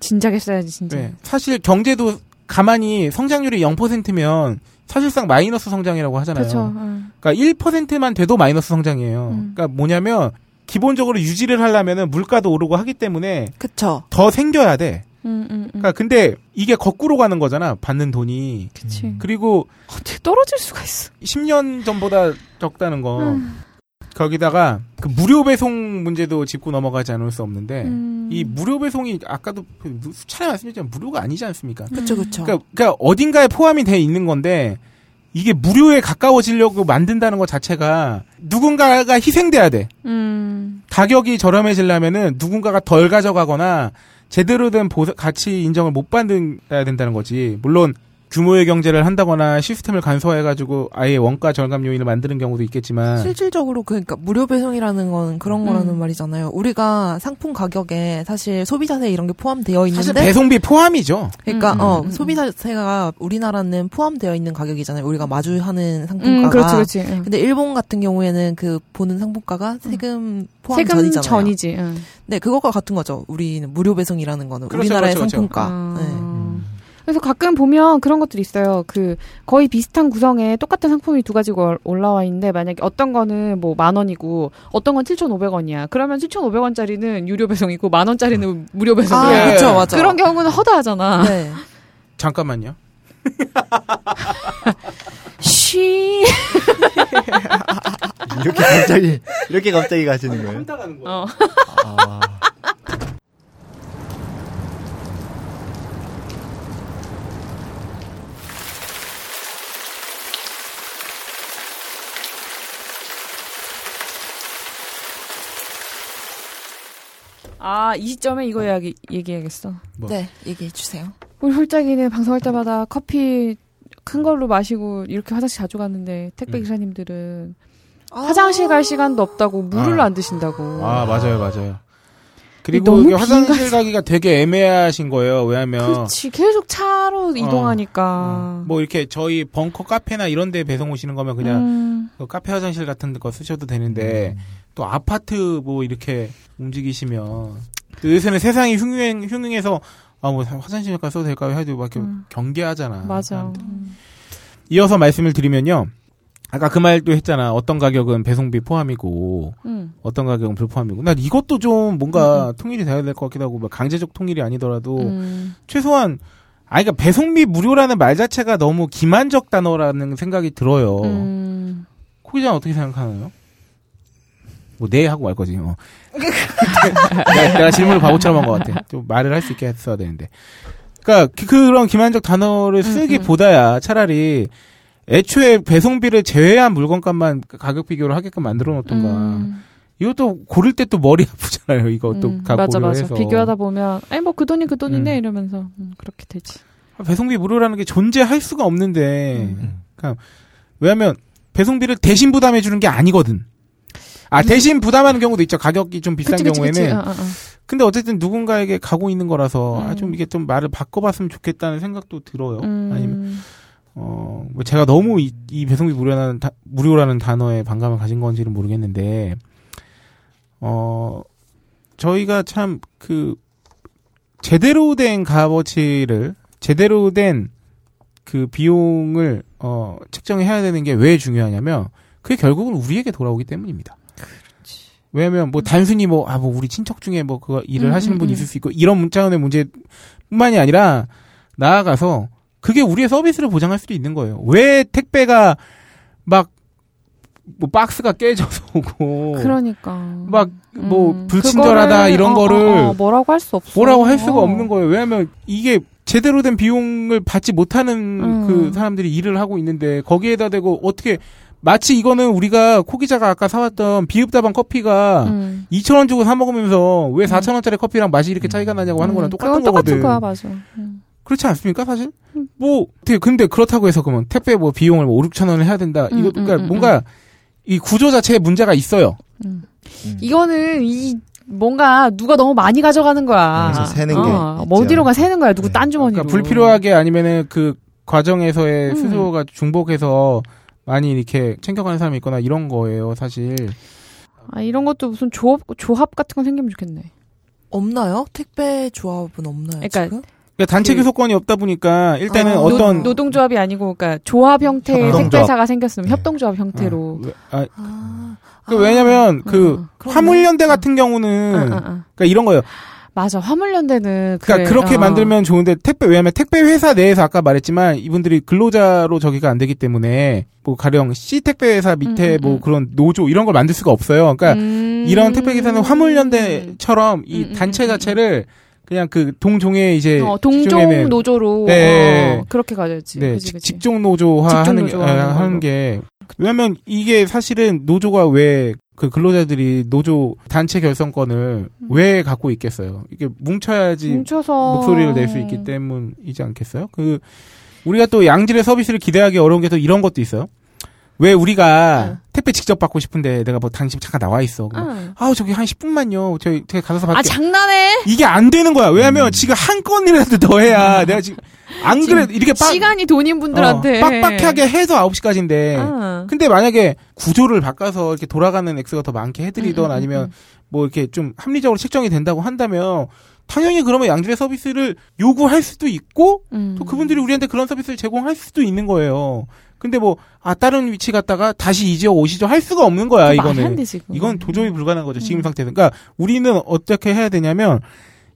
Speaker 2: 진작 했어야지 진짜.
Speaker 1: 네, 사실 경제도 가만히 성장률이 0%면 사실상 마이너스 성장이라고 하잖아요.
Speaker 2: 그렇죠. 응.
Speaker 1: 그러니까 1%만 돼도 마이너스 성장이에요.
Speaker 2: 음.
Speaker 1: 그러니까 뭐냐면 기본적으로 유지를 하려면은 물가도 오르고 하기 때문에
Speaker 3: 그쵸.
Speaker 1: 더 생겨야 돼.
Speaker 2: 응, 응, 응.
Speaker 1: 그러니까 근데 이게 거꾸로 가는 거잖아. 받는 돈이.
Speaker 2: 그치.
Speaker 1: 그리고
Speaker 2: 어떻게 떨어질 수가 있어.
Speaker 1: 10년 전보다 적다는 거.
Speaker 2: 음.
Speaker 1: 거기다가 그 무료 배송 문제도 짚고 넘어가지 않을 수 없는데
Speaker 2: 음.
Speaker 1: 이 무료 배송이 아까도 수차례 말씀드렸지만 무료가 아니지 않습니까?
Speaker 3: 그쵸, 그쵸.
Speaker 1: 그러니까, 그러니까 어딘가에 포함이 돼 있는 건데 이게 무료에 가까워지려고 만든다는 것 자체가 누군가가 희생돼야 돼.
Speaker 2: 음.
Speaker 1: 가격이 저렴해지려면은 누군가가 덜 가져가거나 제대로 된 보상- 가치 인정을 못 받아야 된다는 거지. 물론 규모의 경제를 한다거나 시스템을 간소화해가지고 아예 원가 절감 요인을 만드는 경우도 있겠지만
Speaker 3: 실질적으로 그러니까 무료 배송이라는 건 그런 거라는
Speaker 2: 음.
Speaker 3: 말이잖아요. 우리가 상품 가격에 사실 소비자세 이런 게 포함되어
Speaker 1: 사실
Speaker 3: 있는데
Speaker 1: 배송비 포함이죠.
Speaker 3: 그러니까
Speaker 2: 음,
Speaker 3: 어
Speaker 2: 음, 음.
Speaker 3: 소비자세가 우리나라는 포함되어 있는 가격이잖아요. 우리가 마주하는
Speaker 2: 음,
Speaker 3: 상품가가.
Speaker 2: 그렇지, 그렇지. 응.
Speaker 3: 근데 일본 같은 경우에는 그 보는 상품가가 세금 포함
Speaker 2: 세금
Speaker 3: 전이잖아요.
Speaker 2: 전이지. 응.
Speaker 3: 네, 그것과 같은 거죠. 우리는 무료 배송이라는 거는
Speaker 1: 그렇죠,
Speaker 3: 우리나라의
Speaker 1: 그렇죠, 그렇죠.
Speaker 3: 상품가.
Speaker 2: 어.
Speaker 3: 네.
Speaker 2: 그래서 가끔 보면 그런 것들이 있어요. 그 거의 비슷한 구성에 똑같은 상품이 두 가지가 올라와 있는데 만약에 어떤 거는 뭐 만 원이고 어떤 건 7,500원이야. 그러면 7,500원짜리는 유료 배송이고 만 원짜리는 무료
Speaker 3: 아,
Speaker 2: 배송이야.
Speaker 1: 예.
Speaker 3: 그쵸, 맞아.
Speaker 2: 그런 경우는 허다하잖아.
Speaker 3: 네.
Speaker 1: 잠깐만요.
Speaker 2: 쉬.
Speaker 5: 이렇게 갑자기 이렇게 갑자기 가시는 거예요?
Speaker 1: 혼나가는
Speaker 2: 어.
Speaker 5: 아,
Speaker 2: 아, 이 시점에 이거 이야기, 얘기해야겠어.
Speaker 1: 뭐.
Speaker 3: 네, 얘기해 주세요.
Speaker 2: 우리 홀짝이는 방송할 때마다 커피 큰 걸로 마시고 이렇게 화장실 자주 갔는데 택배
Speaker 1: 음.
Speaker 2: 기사님들은 화장실 갈 시간도 없다고 물을
Speaker 1: 아.
Speaker 2: 안 드신다고.
Speaker 1: 아 맞아요 맞아요. 그리고 이게 화장실
Speaker 2: 빈가-
Speaker 1: 가기가 되게 애매하신 거예요. 왜냐하면
Speaker 2: 그렇지 계속 차로 이동하니까.
Speaker 1: 어, 뭐 이렇게 저희 벙커 카페나 이런 데 배송 오시는 거면 그냥
Speaker 2: 음,
Speaker 1: 그 카페 화장실 같은 거 쓰셔도 되는데 또 아파트 뭐 이렇게 움직이시면 또 요새는 세상이 흉흉 흉흉해서 아 뭐 화장실 가 써도 될까요? 해도 막 이렇게
Speaker 2: 음.
Speaker 1: 경계하잖아.
Speaker 2: 맞아. 음.
Speaker 1: 이어서 말씀을 드리면요. 아까 그 말도 했잖아. 어떤 가격은 배송비 포함이고
Speaker 2: 음.
Speaker 1: 어떤 가격은 불포함이고. 난 이것도 좀 뭔가 통일이 돼야 될 것 같기도 하고 뭐 강제적 통일이 아니더라도
Speaker 2: 음.
Speaker 1: 최소한 아니 그러니까 배송비 무료라는 말 자체가 너무 기만적 단어라는 생각이 들어요.
Speaker 2: 음.
Speaker 1: 코 기자는 어떻게 생각하나요? 뭐 네 하고 말 거지. 어. 내가, 내가 질문을 바보처럼 한 것 같아. 좀 말을 할 수 있게 했어야 되는데. 그러니까 그- 그런 기만적 단어를 쓰기보다야 차라리 애초에 배송비를 제외한 물건값만 가격 비교를 하게끔 만들어 놓던가.
Speaker 2: 음.
Speaker 1: 이것도 고를 때 또 머리 아프잖아요. 이거 또
Speaker 2: 음,
Speaker 1: 가
Speaker 2: 맞아 맞아
Speaker 1: 고려해서.
Speaker 2: 비교하다 보면 아니 뭐 그 돈이 그 돈이네
Speaker 1: 음.
Speaker 2: 이러면서 음, 그렇게 되지
Speaker 1: 배송비 무료라는 게 존재할 수가 없는데.
Speaker 5: 음.
Speaker 1: 그러니까 왜냐하면 배송비를 대신 부담해 주는 게 아니거든. 아 대신 부담하는 경우도 있죠. 가격이 좀 비싼
Speaker 2: 그치, 그치,
Speaker 1: 경우에는.
Speaker 2: 그치. 어, 어, 어.
Speaker 1: 근데 어쨌든 누군가에게 가고 있는 거라서 아,
Speaker 2: 음.
Speaker 1: 좀 이게 좀 말을 바꿔봤으면 좋겠다는 생각도 들어요.
Speaker 2: 음.
Speaker 1: 아니면 어, 뭐 제가 너무 이, 이 배송비 무료라는 다- 무료라는 단어에 반감을 가진 건지는 모르겠는데 어 저희가 참 그 제대로 된 값어치를 제대로 된 그 비용을 어 측정해야 되는 게 왜 중요하냐면 그게 결국은 우리에게 돌아오기 때문입니다. 왜냐면 뭐 단순히 뭐 아 뭐 우리 친척 중에 뭐 그거 일을
Speaker 2: 음,
Speaker 1: 하시는
Speaker 2: 음,
Speaker 1: 분이
Speaker 2: 음.
Speaker 1: 있을 수 있고 이런 차원의 문제뿐만이 아니라 나아가서 그게 우리의 서비스를 보장할 수도 있는 거예요. 왜 택배가 막 뭐 박스가 깨져서 오고
Speaker 2: 그러니까
Speaker 1: 막뭐
Speaker 2: 음,
Speaker 1: 불친절하다
Speaker 2: 그거를,
Speaker 1: 이런
Speaker 2: 어,
Speaker 1: 거를
Speaker 2: 어, 어, 뭐라고 할 수 없어
Speaker 1: 뭐라고 할 수가
Speaker 2: 어.
Speaker 1: 없는 거예요. 왜냐하면 이게 제대로 된 비용을 받지 못하는
Speaker 2: 음.
Speaker 1: 그 사람들이 일을 하고 있는데 거기에다 대고 어떻게 마치 이거는 우리가 코 기자가 아까 사왔던 비읍다방 커피가
Speaker 2: 음.
Speaker 1: 2,000원 주고 사 먹으면서 왜 4,000원짜리 커피랑 맛이 이렇게 차이가 나냐고 하는 거랑
Speaker 2: 음,
Speaker 1: 똑같은
Speaker 2: 그건
Speaker 1: 거거든.
Speaker 2: 똑같은 거야 맞아 음.
Speaker 1: 그렇지 않습니까, 사실? 뭐, 어떻게, 근데 그렇다고 해서 그러면 택배 뭐 비용을 뭐 5, 6천 원을 해야 된다.
Speaker 2: 음,
Speaker 1: 이거,
Speaker 2: 음,
Speaker 1: 그러니까
Speaker 2: 음,
Speaker 1: 뭔가 이 구조 자체에 문제가 있어요.
Speaker 2: 음.
Speaker 5: 음.
Speaker 2: 이거는 이 뭔가 누가 너무 많이 가져가는 거야
Speaker 5: 그래서 세는
Speaker 2: 어, 게뭐
Speaker 5: 있죠.
Speaker 2: 어디로가 세는 거야 누구
Speaker 5: 네.
Speaker 2: 딴 주머니로
Speaker 1: 그러니까 불필요하게 아니면은 그 과정에서의
Speaker 2: 음.
Speaker 1: 스스로가 중복해서 많이 이렇게 챙겨가는 사람이 있거나 이런 거예요, 사실.
Speaker 2: 아 이런 것도 무슨 조합 조합 같은 거 생기면 좋겠네
Speaker 3: 없나요? 택배 조합은 없나요?
Speaker 2: 그러니까
Speaker 3: 지금?
Speaker 1: 그러니까 단체
Speaker 2: 그-
Speaker 1: 교섭권이 없다 보니까 일단은
Speaker 3: 아,
Speaker 1: 어떤
Speaker 2: 노, 동조합이 아니고 그러니까 조합 형태의
Speaker 5: 협동조합.
Speaker 2: 택배사가 생겼으면
Speaker 5: 네.
Speaker 2: 협동조합 형태로
Speaker 1: 아, 아,
Speaker 3: 아,
Speaker 1: 그
Speaker 3: 아,
Speaker 1: 왜냐면 그
Speaker 2: 어,
Speaker 3: 그렇네.
Speaker 1: 화물연대 같은 경우는
Speaker 2: 어.
Speaker 1: 그러니까 이런 거예요.
Speaker 2: 맞아 화물연대는
Speaker 1: 그러니까. 그렇게
Speaker 2: 어.
Speaker 1: 만들면 좋은데 택배 왜냐면 택배 회사 내에서 아까 말했지만 이분들이 근로자로 저기가 안 되기 때문에 뭐 가령 C 택배 회사 밑에
Speaker 2: 음, 음,
Speaker 1: 뭐
Speaker 2: 음.
Speaker 1: 그런 노조 이런 걸 만들 수가 없어요. 그러니까
Speaker 2: 음.
Speaker 1: 이런 택배 기사는 화물연대처럼 이
Speaker 2: 음, 음,
Speaker 1: 단체. 자체를 그냥 그 동종의 이제
Speaker 2: 어, 동종 노조로
Speaker 1: 네.
Speaker 2: 어, 그렇게 가져야지.
Speaker 1: 네,
Speaker 2: 그치,
Speaker 1: 직-
Speaker 2: 그치.
Speaker 1: 직종 노조화
Speaker 2: 직종
Speaker 1: 하는
Speaker 2: 노조화 하는
Speaker 1: 하는
Speaker 2: 걸로.
Speaker 1: 게 왜냐면 이게 사실은 노조가 왜 그 근로자들이 노조 단체 결성권을 왜 갖고 있겠어요? 이게 뭉쳐야지
Speaker 2: 뭉쳐서
Speaker 1: 목소리를 낼 수 있기 때문이지 않겠어요? 그 우리가 또 양질의 서비스를 기대하기 어려운 게 또 이런 것도 있어요. 왜 우리가
Speaker 2: 응.
Speaker 1: 택배 직접 받고 싶은데 내가 뭐 당신 잠깐 나와 있어.
Speaker 2: 응.
Speaker 1: 아우 저기 한 10분만요. 저희 제가 가서
Speaker 2: 아
Speaker 1: 받게.
Speaker 2: 장난해?
Speaker 1: 이게 안 되는 거야. 왜냐면
Speaker 5: 음.
Speaker 1: 지금 한 건이라도 더 해야 내가 지금 안 그래 이렇게 빡
Speaker 2: 시간이 돈인 분들한테
Speaker 1: 어, 빡빡하게 해서 9시까지인데
Speaker 2: 응.
Speaker 1: 근데 만약에 구조를 바꿔서 이렇게 돌아가는 액수가 더 많게 해드리던
Speaker 2: 음, 음,
Speaker 1: 아니면
Speaker 2: 음.
Speaker 1: 뭐 이렇게 좀 합리적으로 책정이 된다고 한다면 당연히 그러면 양질의 서비스를 요구할 수도 있고
Speaker 2: 음.
Speaker 1: 또 그분들이 우리한테 그런 서비스를 제공할 수도 있는 거예요. 근데 뭐 아 다른 위치 갔다가 다시 이 지역 오시죠 할 수가 없는 거야 이거는.
Speaker 2: 그거는.
Speaker 1: 이건 도저히 불가능한 거죠 지금
Speaker 2: 음.
Speaker 1: 상태에서. 그러니까 우리는 어떻게 해야 되냐면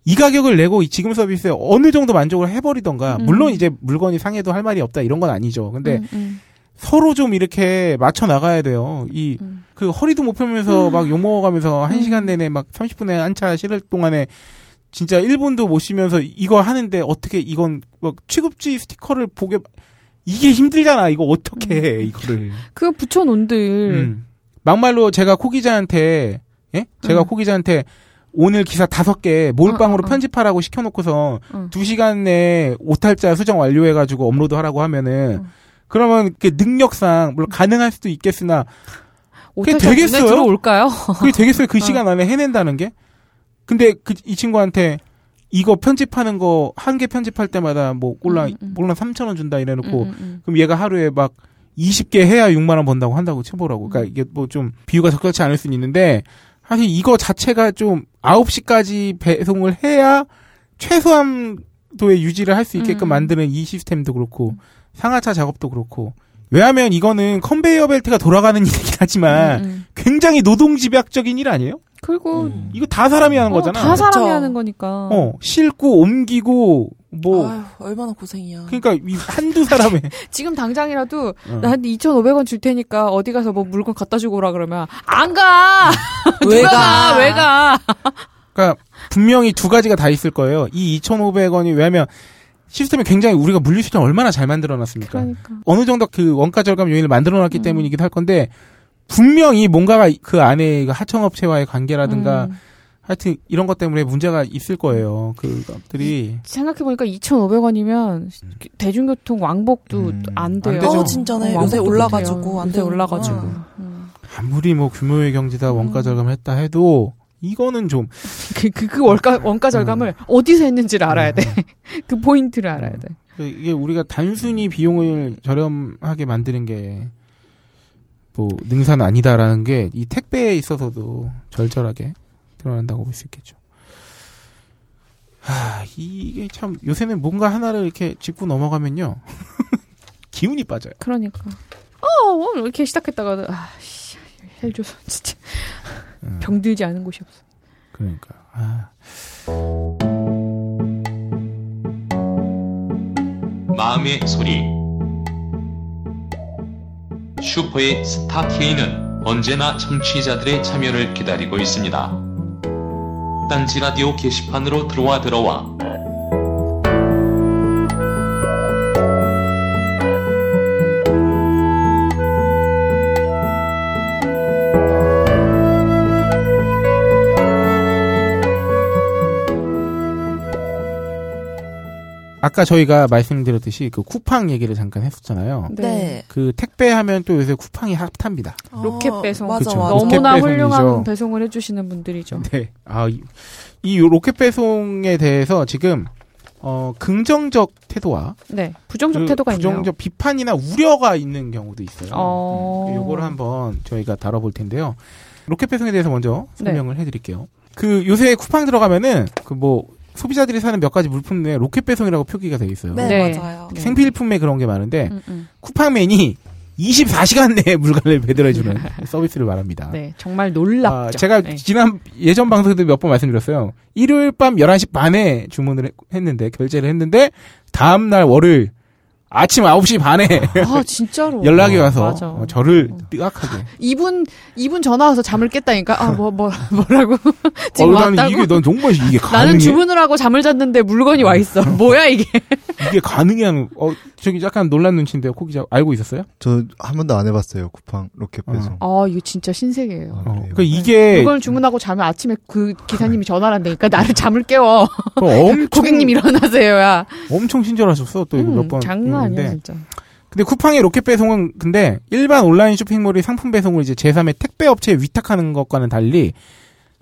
Speaker 1: 이 가격을 내고 이 지금 서비스에 어느 정도 만족을 해버리던가
Speaker 2: 음.
Speaker 1: 물론 이제 물건이 상해도 할 말이 없다 이런 건 아니죠. 근데
Speaker 2: 음, 음,
Speaker 1: 서로 좀 이렇게 맞춰 나가야 돼요. 이
Speaker 2: 음.
Speaker 1: 그 허리도 못 펴면서 막 욕먹어가면서 한
Speaker 2: 음.
Speaker 1: 시간 내내 막 30분에 한차 실을 동안에 진짜 1분도 못 쉬면서 이거 하는데 어떻게 이건 뭐 취급지 스티커를 보게 이게 힘들잖아. 이거 어떻게 해 이거를.
Speaker 2: 그거 붙여놓은들.
Speaker 1: 음. 막말로 제가 코 기자한테 예? 제가
Speaker 2: 음.
Speaker 1: 코 기자한테 오늘 기사 다섯 개 몰빵으로
Speaker 2: 어, 어, 어.
Speaker 1: 편집하라고 시켜놓고서
Speaker 2: 어.
Speaker 1: 두 시간 내에 오탈자 수정 완료해가지고 업로드 하라고 하면은
Speaker 2: 어.
Speaker 1: 그러면 그 능력상 물론 가능할 수도 있겠으나 그게 되겠어요?
Speaker 2: 들어올까요?
Speaker 1: 그게 되겠어요 그 시간 안에 해낸다는 게 근데 그 이 친구한테 이거 편집하는 거 한 개 편집할 때마다 뭐 꼴랑
Speaker 2: 음, 음.
Speaker 1: 꼴랑 3천 원 준다 이래 놓고
Speaker 2: 음, 음,
Speaker 1: 그럼 얘가 하루에 막 20개 해야 6만 원 번다고 한다고 쳐보라고. 그러니까 이게 뭐 좀 비유가 적절치 않을 수는 있는데 사실 이거 자체가 좀 9시까지 배송을 해야 최소한도의 유지를 할 수 있게끔
Speaker 2: 음.
Speaker 1: 만드는 이 시스템도 그렇고 상하차 작업도 그렇고 왜냐하면 이거는 컨베이어 벨트가 돌아가는 일이긴 하지만. 굉장히 노동 집약적인 일 아니에요?
Speaker 2: 그리고
Speaker 5: 음.
Speaker 1: 이거 다 사람이 하는
Speaker 2: 어,
Speaker 1: 거잖아.
Speaker 2: 다 사람이
Speaker 3: 그쵸.
Speaker 2: 하는 거니까.
Speaker 1: 어, 싣고 옮기고 뭐
Speaker 3: 아유, 얼마나 고생이야.
Speaker 1: 그러니까 이 한두 사람의
Speaker 2: 지금 당장이라도
Speaker 1: 어.
Speaker 2: 나한테 2,500원 줄 테니까 어디 가서 뭐 물건 갖다 주고 오라 그러면 안 가.
Speaker 3: 왜
Speaker 2: 누가
Speaker 3: 가?
Speaker 2: 왜 가?
Speaker 1: 그러니까 분명히 두 가지가 다 있을 거예요. 이 2,500원이 왜냐면 시스템이 굉장히 우리가 물류 시스템 얼마나 잘 만들어 놨습니까?
Speaker 2: 그러니까.
Speaker 1: 어느 정도 그 원가 절감 요인을 만들어 놨기
Speaker 2: 음.
Speaker 1: 때문이기도 할 건데 분명히 뭔가가 그 안에 그 하청업체와의 관계라든가
Speaker 2: 음.
Speaker 1: 하여튼 이런 것 때문에 문제가 있을 거예요. 그것들이
Speaker 2: 생각해 보니까 2,500원이면 대중교통 왕복도
Speaker 5: 음.
Speaker 2: 안 돼요.
Speaker 1: 안.
Speaker 3: 어, 진짜네.
Speaker 2: 어,
Speaker 3: 요새 올라가지고. 안
Speaker 2: 요새. 올라가지고.
Speaker 5: 음.
Speaker 2: 음.
Speaker 1: 아무리 뭐 규모의 경제다 원가
Speaker 2: 음.
Speaker 1: 절감을 했다 해도 이거는 좀
Speaker 2: 그, 그, 그 원가, 원가 절감을 어디서 했는지를 알아야 돼. 그 포인트를 알아야 돼.
Speaker 1: 이게 우리가 단순히 비용을 저렴하게 만드는 게 뭐 능사는 아니다라는 게 이 택배에 있어서도 절절하게 드러난다고 볼 수 있겠죠. 하, 이게 참 요새는 뭔가 하나를 이렇게 짚고 넘어가면요 기운이 빠져요.
Speaker 2: 그러니까. 어, 오늘 이렇게 시작했다가, 아, 씨, 헬조선 진짜.
Speaker 1: 음,
Speaker 2: 병들지 않은 곳이 없어.
Speaker 1: 그러니까 아,
Speaker 6: 마음의 소리 슈퍼의 스타 K는 언제나 청취자들의 참여를 기다리고 있습니다. 딴지 라디오 게시판으로 들어와 들어와
Speaker 1: 아까 저희가 말씀드렸듯이 그 쿠팡 얘기를 잠깐 했었잖아요.
Speaker 3: 네.
Speaker 1: 그 택배하면 또 요새 쿠팡이 핫합니다.
Speaker 2: 로켓 배송.
Speaker 3: 맞아,
Speaker 1: 그쵸.
Speaker 3: 맞아.
Speaker 1: 로켓
Speaker 2: 너무나
Speaker 1: 배송이죠.
Speaker 2: 훌륭한 배송을 해주시는 분들이죠.
Speaker 1: 네. 아, 이, 이 로켓 배송에 대해서 지금 어 긍정적 태도와
Speaker 2: 네. 부정적
Speaker 1: 그
Speaker 2: 태도가 있네요.
Speaker 1: 부정적 비판이나 우려가 있는 경우도 있어요.
Speaker 2: 어.
Speaker 1: 음, 요거를 한번 저희가 다뤄볼 텐데요. 로켓 배송에 대해서 먼저
Speaker 2: 네.
Speaker 1: 설명을 해드릴게요. 그 요새 쿠팡 들어가면은 그 뭐 소비자들이 사는 몇 가지 물품 내에 로켓 배송이라고 표기가 돼 있어요.
Speaker 3: 네,
Speaker 2: 네.
Speaker 3: 맞아요.
Speaker 2: 네.
Speaker 1: 생필품에 그런 게 많은데
Speaker 2: 음, 음.
Speaker 1: 쿠팡맨이 24시간 내에 물건을 배달해주는 서비스를 말합니다.
Speaker 2: 네. 정말 놀랍죠.
Speaker 1: 아, 제가
Speaker 2: 네.
Speaker 1: 지난 예전 방송에도 몇 번 말씀드렸어요. 일요일 밤 11시 반에 주문을 했- 했는데 결제를 했는데 다음 날 월요일 아침 9시 반에
Speaker 2: 아, 진짜로.
Speaker 1: 연락이 와서
Speaker 2: 맞아.
Speaker 1: 어, 저를 뜨악하게
Speaker 2: 이분, 이분 전화 와서 잠을 깼다니까? 아, 뭐, 뭐, 뭐 라고? 지금
Speaker 1: 어, 나는
Speaker 2: 왔다고?
Speaker 1: 이게 넌 정말 이게 가능해?
Speaker 2: 나는 주문을 하고 잠을 잤는데 물건이 와 있어. 뭐야, 이게?
Speaker 1: 이게 가능해? 어 저기 약간 놀란 눈치인데요. 코 기자 알고 있었어요?
Speaker 5: 저 한 번도 안 해봤어요. 쿠팡 로켓
Speaker 1: 어.
Speaker 5: 배송.
Speaker 2: 아, 이거 진짜 신세계예요.
Speaker 5: 아,
Speaker 1: 어,
Speaker 5: 그래요?
Speaker 1: 그러니까 이게
Speaker 2: 물건을 주문하고 자면 아침에 그 기사님이 전화를 한다니까 나를 잠을 깨워.
Speaker 1: 그 엄청
Speaker 2: 고객님 일어나세요, 야.
Speaker 1: 엄청 친절하셨어. 또 이거
Speaker 2: 음,
Speaker 1: 몇번
Speaker 2: 장난 아니야. 진짜.
Speaker 1: 근데 쿠팡의 로켓 배송은 근데 일반 온라인 쇼핑몰이 상품 배송을 이제 제3의 택배 업체에 위탁하는 것과는 달리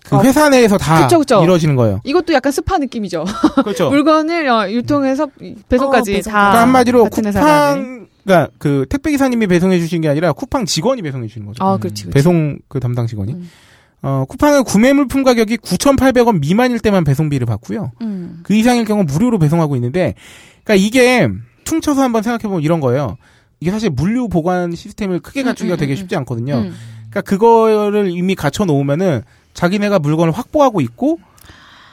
Speaker 1: 그
Speaker 2: 아,
Speaker 1: 회사 내에서 다
Speaker 2: 그쵸, 그쵸.
Speaker 1: 이루어지는 거예요.
Speaker 2: 이것도 약간 스파 느낌이죠.
Speaker 1: 그렇죠.
Speaker 2: 물건을 어, 유통해서 배송까지
Speaker 3: 어, 배송까지.
Speaker 2: 다.
Speaker 1: 그러니까 한마디로. 쿠팡 그러니까 그 택배 기사님이 배송해 주신 게 아니라 쿠팡 직원이 배송해 주는 거죠.
Speaker 2: 아, 그렇지, 그렇지.
Speaker 1: 배송 그 담당 직원이.
Speaker 2: 음.
Speaker 1: 어, 쿠팡은 구매 물품 가격이 9,800원 미만일 때만 배송비를 받고요.
Speaker 2: 음.
Speaker 1: 그 이상일 경우 무료로 배송하고 있는데, 그러니까 이게 퉁쳐서 한번 생각해보면 이런 거예요. 이게 사실 물류 보관 시스템을 크게
Speaker 2: 음,
Speaker 1: 갖추기가
Speaker 2: 음,
Speaker 1: 되게
Speaker 2: 음,
Speaker 1: 쉽지 않거든요.
Speaker 2: 음.
Speaker 1: 그러니까 그거를 이미 갖춰 놓으면은 자기네가 물건을 확보하고 있고,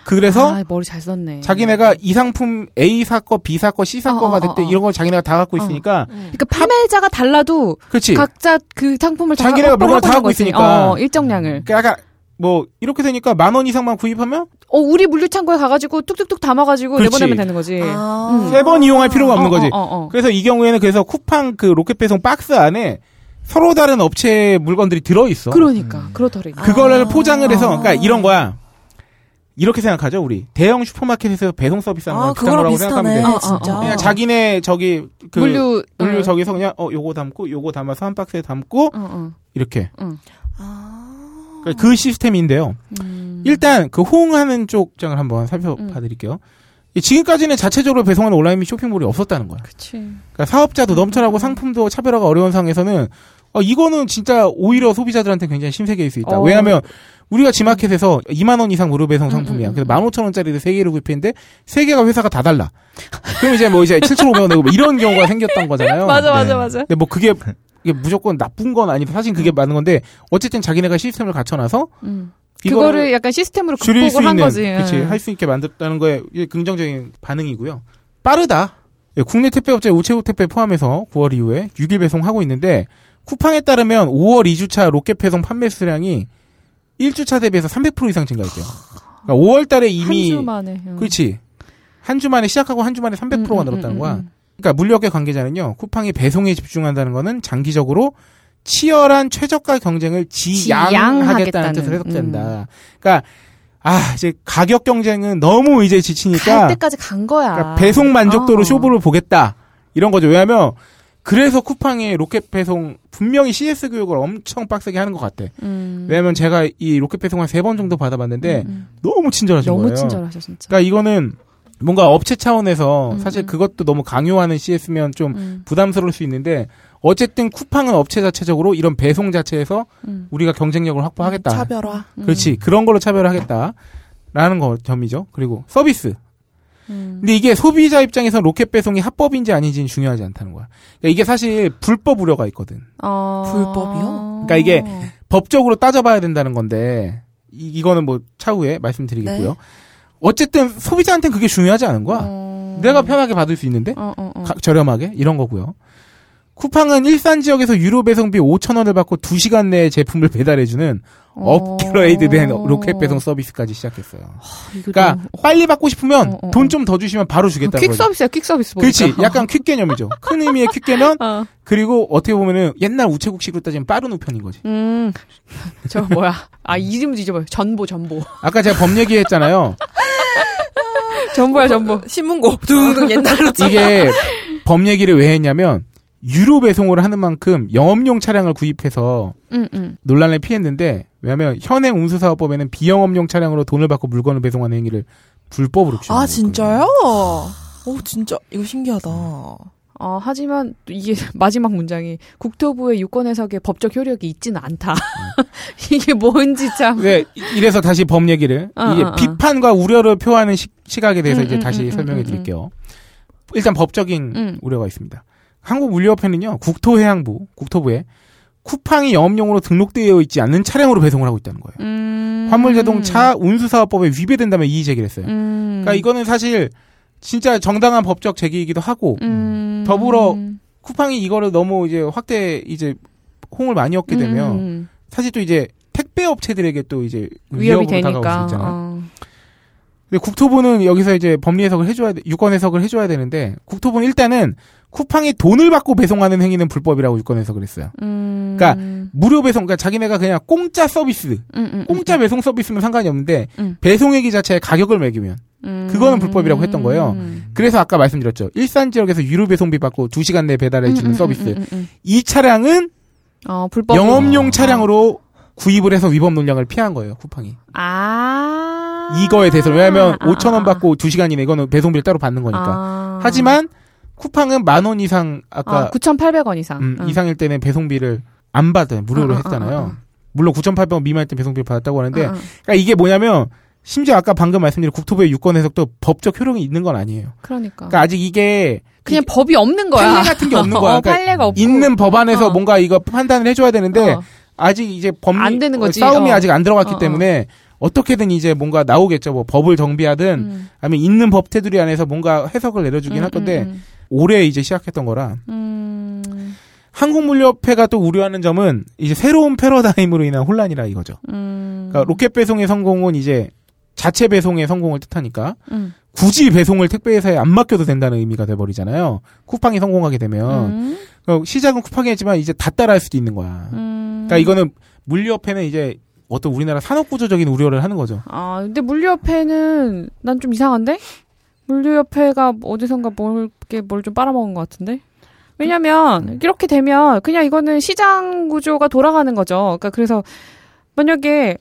Speaker 1: 그래서
Speaker 2: 아, 머리 잘 썼네.
Speaker 1: 자기네가 이 상품 A 사거, B 사거, C 사거가
Speaker 2: 어, 어,
Speaker 1: 됐대
Speaker 2: 어, 어.
Speaker 1: 이런 걸 자기네가 다 갖고 있으니까,
Speaker 2: 그러니까 판매자가 달라도
Speaker 1: 그렇지.
Speaker 2: 각자 그 상품을 다
Speaker 1: 자기네가 물건을 다 갖고
Speaker 2: 있으니-
Speaker 1: 있으니까.
Speaker 2: 어, 일정량을.
Speaker 1: 그러니까 약간 뭐 이렇게 되니까 만 원 이상만 구입하면
Speaker 2: 어, 우리 물류창고에 가가지고 뚝뚝뚝 담아가지고
Speaker 1: 그렇지.
Speaker 2: 내보내면 되는 거지.
Speaker 3: 아.
Speaker 2: 음.
Speaker 1: 세번 이용할 필요가 없는
Speaker 2: 어,
Speaker 1: 거지.
Speaker 2: 어, 어, 어.
Speaker 1: 그래서 이 경우에는 그래서 쿠팡 그 로켓 배송 박스 안에 서로 다른 업체의 물건들이 들어 있어.
Speaker 2: 그러니까 그렇더래.
Speaker 1: 그거를
Speaker 3: 아.
Speaker 1: 포장을 해서 그러니까 이런 거야. 이렇게 생각하죠, 우리. 대형 슈퍼마켓에서 배송 서비스 하는
Speaker 3: 아,
Speaker 1: 비슷한
Speaker 3: 그거랑
Speaker 1: 거라고
Speaker 3: 비슷하네,
Speaker 1: 생각하면 돼.
Speaker 2: 어, 어,
Speaker 3: 진짜.
Speaker 2: 어.
Speaker 1: 그냥 자기네 저기 그
Speaker 2: 물류
Speaker 1: 물류
Speaker 2: 어.
Speaker 1: 저기서 그냥 어 요거 담고 요거 담아서 한 박스에 담고
Speaker 2: 어, 어.
Speaker 1: 이렇게
Speaker 3: 아.
Speaker 1: 그그 시스템인데요.
Speaker 2: 음.
Speaker 1: 일단 그 호응하는 쪽 장을 한번 살펴봐 드릴게요. 지금까지는 자체적으로 배송하는 온라인 쇼핑몰이 없었다는 거야.
Speaker 2: 그치.
Speaker 1: 그러니까 사업자도 넘쳐나고 상품도 차별화가 어려운 상황에서는 어, 이거는 진짜 오히려 소비자들한테 굉장히 신세계일 수 있다.
Speaker 2: 어.
Speaker 1: 왜냐하면 우리가 지마켓에서 2만 원 이상 무료 배송 상품이야.
Speaker 2: 음, 음,
Speaker 1: 그래서 15,000원짜리를 3개를 구입했는데 3개가 회사가 다 달라. 그럼 이제 뭐 이제 7,500원 내고 뭐 이런 경우가 생겼던 거잖아요.
Speaker 2: 맞아, 맞아,
Speaker 5: 네.
Speaker 2: 맞아.
Speaker 1: 근데 뭐 그게 이게 무조건 나쁜 건 아니다. 사실 그게 맞는 건데 어쨌든 자기네가 시스템을 갖춰놔서
Speaker 2: 음. 그거를 약간 시스템으로
Speaker 1: 줄일 수 있는,
Speaker 2: 거지.
Speaker 1: 그렇지,
Speaker 2: 응.
Speaker 1: 할수 있게 만들었다는 거에 긍정적인 반응이고요. 빠르다. 예, 국내 택배업체 우체국 택배 포함해서 9월 이후에 6일 배송하고 있는데 쿠팡에 따르면 5월 2주차 로켓 배송 판매 수량이 1주차 대비해서 300% 이상 증가했대요. 그러니까 5월 달에 이미
Speaker 2: 한 주 만에. 응.
Speaker 1: 그렇지. 한 주 만에 시작하고 한 주 만에 300%가
Speaker 2: 음, 음,
Speaker 1: 늘었다는
Speaker 2: 음,
Speaker 1: 거야.
Speaker 2: 음.
Speaker 1: 그러니까 물류업계 관계자는요. 쿠팡이 배송에 집중한다는 거는 장기적으로 치열한 최저가 경쟁을 지양하겠다는 뜻을 해석된다. 그러니까 아 이제 가격 경쟁은 너무 이제 지치니까
Speaker 2: 갈 때까지 간 거야.
Speaker 1: 그러니까 배송 만족도로
Speaker 2: 어.
Speaker 1: 쇼부를 보겠다 이런 거죠. 왜냐하면 그래서 쿠팡의 로켓 배송 분명히 CS 교육을 엄청 빡세게 하는 것 같아.
Speaker 2: 음.
Speaker 1: 왜냐하면 제가 이 로켓 배송 한 세 번 정도 받아봤는데
Speaker 2: 음, 음.
Speaker 1: 너무 친절하신
Speaker 2: 너무
Speaker 1: 거예요.
Speaker 2: 친절하셔 진짜.
Speaker 1: 그러니까 이거는 뭔가 업체 차원에서
Speaker 2: 음,
Speaker 1: 사실
Speaker 2: 음.
Speaker 1: 그것도 너무 강요하는 CS면 좀
Speaker 2: 음,
Speaker 1: 부담스러울 수 있는데 어쨌든 쿠팡은 업체 자체적으로 이런 배송 자체에서
Speaker 2: 음.
Speaker 1: 우리가 경쟁력을 확보하겠다.
Speaker 3: 차별화.
Speaker 2: 음.
Speaker 1: 그렇지. 그런 걸로 차별하겠다라는 거 점이죠. 그리고 서비스.
Speaker 2: 음.
Speaker 1: 근데 이게 소비자 입장에서 로켓 배송이 합법인지 아닌지는 중요하지 않다는 거야. 그러니까 이게 사실 불법 우려가 있거든.
Speaker 2: 어...
Speaker 3: 불법이요?
Speaker 1: 그러니까 이게 법적으로 따져봐야 된다는 건데 이, 거는뭐 차후에 말씀드리겠고요.
Speaker 3: 네.
Speaker 1: 어쨌든 소비자한테는 그게 중요하지 않은 거야.
Speaker 2: 어...
Speaker 1: 내가 편하게 받을 수 있는데
Speaker 2: 어, 어, 어.
Speaker 1: 가- 저렴하게 이런 거고요. 쿠팡은 일산 지역에서 유료 배송비 5천 원을 받고 2시간 내에 제품을 배달해주는 업그레이드된
Speaker 2: 어.
Speaker 1: 로켓 배송 서비스까지 시작했어요. 그러니까
Speaker 2: 너무-
Speaker 1: 빨리 받고 싶으면
Speaker 2: 어, 어,
Speaker 1: 돈
Speaker 2: 어.
Speaker 1: 좀더 주시면 바로 주겠다는
Speaker 2: 퀵. 서비스야, 퀵 서비스.
Speaker 1: 그렇지. 약간 퀵 개념이죠. 큰 의미의 퀵 개념
Speaker 2: 어.
Speaker 1: 그리고 어떻게 보면은 옛날 우체국식으로 따지면 빠른 우편인 거지.
Speaker 2: 음. 저 뭐야? 아 이름 뒤져봐요. 전보 전보.
Speaker 1: 아까 제가 법 얘기했잖아요.
Speaker 2: 전보야 전보.
Speaker 3: 신문고 둥둥 옛날로 치-
Speaker 1: 이게 법 얘기를 왜 했냐면 유료 배송을 하는 만큼 영업용 차량을 구입해서
Speaker 2: 응 응.
Speaker 1: 논란을 피했는데 왜냐하면 현행 운수사업법에는 비영업용 차량으로 돈을 받고 물건을 배송하는 행위를 불법으로 규정하고
Speaker 3: 아. 진짜요? 오 진짜 이거 신기하다.
Speaker 2: 어, 하지만 또 이게 마지막 문장이 국토부의 유권 해석에 법적 효력이 있지는 않다. 이게 뭔지 참.
Speaker 1: 왜 이- 이래서 다시 법 얘기를
Speaker 2: 어,
Speaker 1: 이게
Speaker 2: 어, 어.
Speaker 1: 비판과 우려를 표하는 시, 각에 대해서
Speaker 2: 음,
Speaker 1: 이제
Speaker 2: 음,
Speaker 1: 다시
Speaker 2: 음,
Speaker 1: 설명해
Speaker 2: 음,
Speaker 1: 드릴게요. 일단 법적인
Speaker 2: 음.
Speaker 1: 우려가 있습니다. 한국물류협회는요 국토해양부 국토부에 쿠팡이 영업용으로 등록되어 있지 않는 차량으로 배송을 하고 있다는 거예요.
Speaker 2: 음.
Speaker 1: 화물자동차 운수사업법에 위배된다면 이의 제기를 했어요.
Speaker 2: 음.
Speaker 1: 그러니까 이거는 사실 진짜 정당한 법적 제기이기도 하고
Speaker 2: 음.
Speaker 1: 더불어 쿠팡이 이거를 너무 이제 확대 이제 홍을 많이 얻게 되면
Speaker 2: 음.
Speaker 1: 사실 또 이제 택배 업체들에게 또 이제
Speaker 2: 위협이
Speaker 1: 다가올 수
Speaker 2: 되니까.
Speaker 1: 있잖아 요.
Speaker 2: 어.
Speaker 1: 근데 국토부는 여기서 이제 법리 해석을 해줘야 돼, 유권 해석을 해줘야 되는데 국토부는 일단은 쿠팡이 돈을 받고 배송하는 행위는 불법이라고 유권 해석을 했어요.
Speaker 2: 음.
Speaker 1: 그러니까 무료 배송, 그러니까 자기네가 그냥 공짜 서비스,
Speaker 2: 음, 음,
Speaker 1: 공짜 배송 서비스면 상관이 없는데
Speaker 2: 음.
Speaker 1: 배송액이 자체에 가격을 매기면
Speaker 2: 음.
Speaker 1: 그거는 불법이라고 했던 거예요.
Speaker 2: 음.
Speaker 1: 그래서 아까 말씀드렸죠. 일산 지역에서 유료 배송비 받고 2 시간 내에 배달해 주는
Speaker 2: 음, 음,
Speaker 1: 서비스.
Speaker 2: 음, 음, 음.
Speaker 1: 이 차량은
Speaker 2: 어, 불법.
Speaker 1: 영업용 차량으로 구입을 해서 위법 논량을 피한 거예요, 쿠팡이.
Speaker 2: 아.
Speaker 1: 이거에 대해서 왜냐하면
Speaker 2: 아,
Speaker 1: 5천 원
Speaker 2: 아,
Speaker 1: 받고 2 시간 이내 이거는 배송비를 따로 받는 거니까.
Speaker 2: 아.
Speaker 1: 하지만 쿠팡은 만 원 이상 아까
Speaker 2: 아, 9,800원 이상.
Speaker 1: 음,
Speaker 2: 응.
Speaker 1: 이상일 때는 배송비를 안 받아요. 무료로
Speaker 2: 어, 어,
Speaker 1: 했잖아요. 물론 9,800원 미만일 때 배송비를 받았다고 하는데. 그러니까 이게 뭐냐면 심지어 아까 방금 말씀드린 국토부의 유권 해석도 법적 효력이 있는 건 아니에요.
Speaker 2: 그러니까.
Speaker 1: 그러니까 아직 이게
Speaker 2: 그냥 법이 없는 거야.
Speaker 1: 판례 같은 게 없는 거야.
Speaker 2: 어,
Speaker 1: 그러니까
Speaker 2: 판례가 없고.
Speaker 1: 있는 법안에서
Speaker 2: 어.
Speaker 1: 뭔가 이거 판단을 해줘야 되는데
Speaker 2: 어.
Speaker 1: 아직 이제 법리
Speaker 2: 안 되는 거지.
Speaker 1: 싸움이
Speaker 2: 어.
Speaker 1: 아직 안 들어갔기
Speaker 2: 어, 어.
Speaker 1: 때문에 어떻게든 이제 뭔가 나오겠죠. 뭐 법을 정비하든
Speaker 2: 음.
Speaker 1: 아니면 있는 법 테두리 안에서 뭔가 해석을 내려주긴
Speaker 2: 음,
Speaker 1: 할 건데
Speaker 2: 음,
Speaker 1: 올해 이제 시작했던 거라
Speaker 2: 음. 음.
Speaker 1: 한국물류협회가 또 우려하는 점은 이제 새로운 패러다임으로 인한 혼란이라 이거죠.
Speaker 2: 음.
Speaker 1: 그러니까 로켓 배송의 성공은 이제 자체 배송의 성공을 뜻하니까
Speaker 2: 음.
Speaker 1: 굳이 배송을 택배회사에 안 맡겨도 된다는 의미가 돼버리잖아요. 쿠팡이 성공하게 되면
Speaker 2: 음.
Speaker 1: 어, 시작은 쿠팡이 했지만 이제 다 따라할 수도 있는 거야.
Speaker 2: 음.
Speaker 1: 그러니까 이거는 물류협회는 이제 어떤 우리나라 산업구조적인 우려를 하는 거죠.
Speaker 2: 아, 근데 물류협회는 난 좀 이상한데? 물류협회가 어디선가 뭘게 뭘 좀 빨아먹은 것 같은데? 왜냐면 이렇게 되면 그냥 이거는 시장 구조가 돌아가는 거죠. 그러니까 그래서 만약에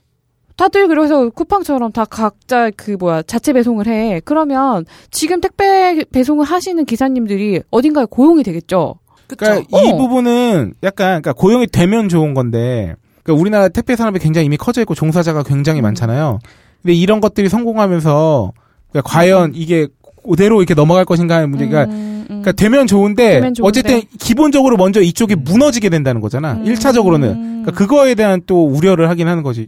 Speaker 2: 다들 그래서 쿠팡처럼 다 각자 그 뭐야 자체 배송을 해. 그러면 지금 택배 배송을 하시는 기사님들이 어딘가에 고용이 되겠죠.
Speaker 3: 그쵸?
Speaker 1: 그러니까
Speaker 2: 어.
Speaker 1: 이 부분은 약간 그러니까 고용이 되면 좋은 건데 그러니까 우리나라 택배 산업이 굉장히 이미 커져 있고 종사자가 굉장히
Speaker 2: 음.
Speaker 1: 많잖아요. 근데 이런 것들이 성공하면서 그러니까 과연 이게 그대로 이렇게 넘어갈 것인가 하는 문제가
Speaker 2: 음, 음.
Speaker 1: 그러니까 되면 좋은데,
Speaker 2: 되면 좋은데.
Speaker 1: 어쨌든 기본적으로 먼저 이쪽이 무너지게 된다는 거잖아.
Speaker 2: 음.
Speaker 1: 일 1차적으로는. 그러니까 그거에 대한 또 우려를 하긴 하는 거지.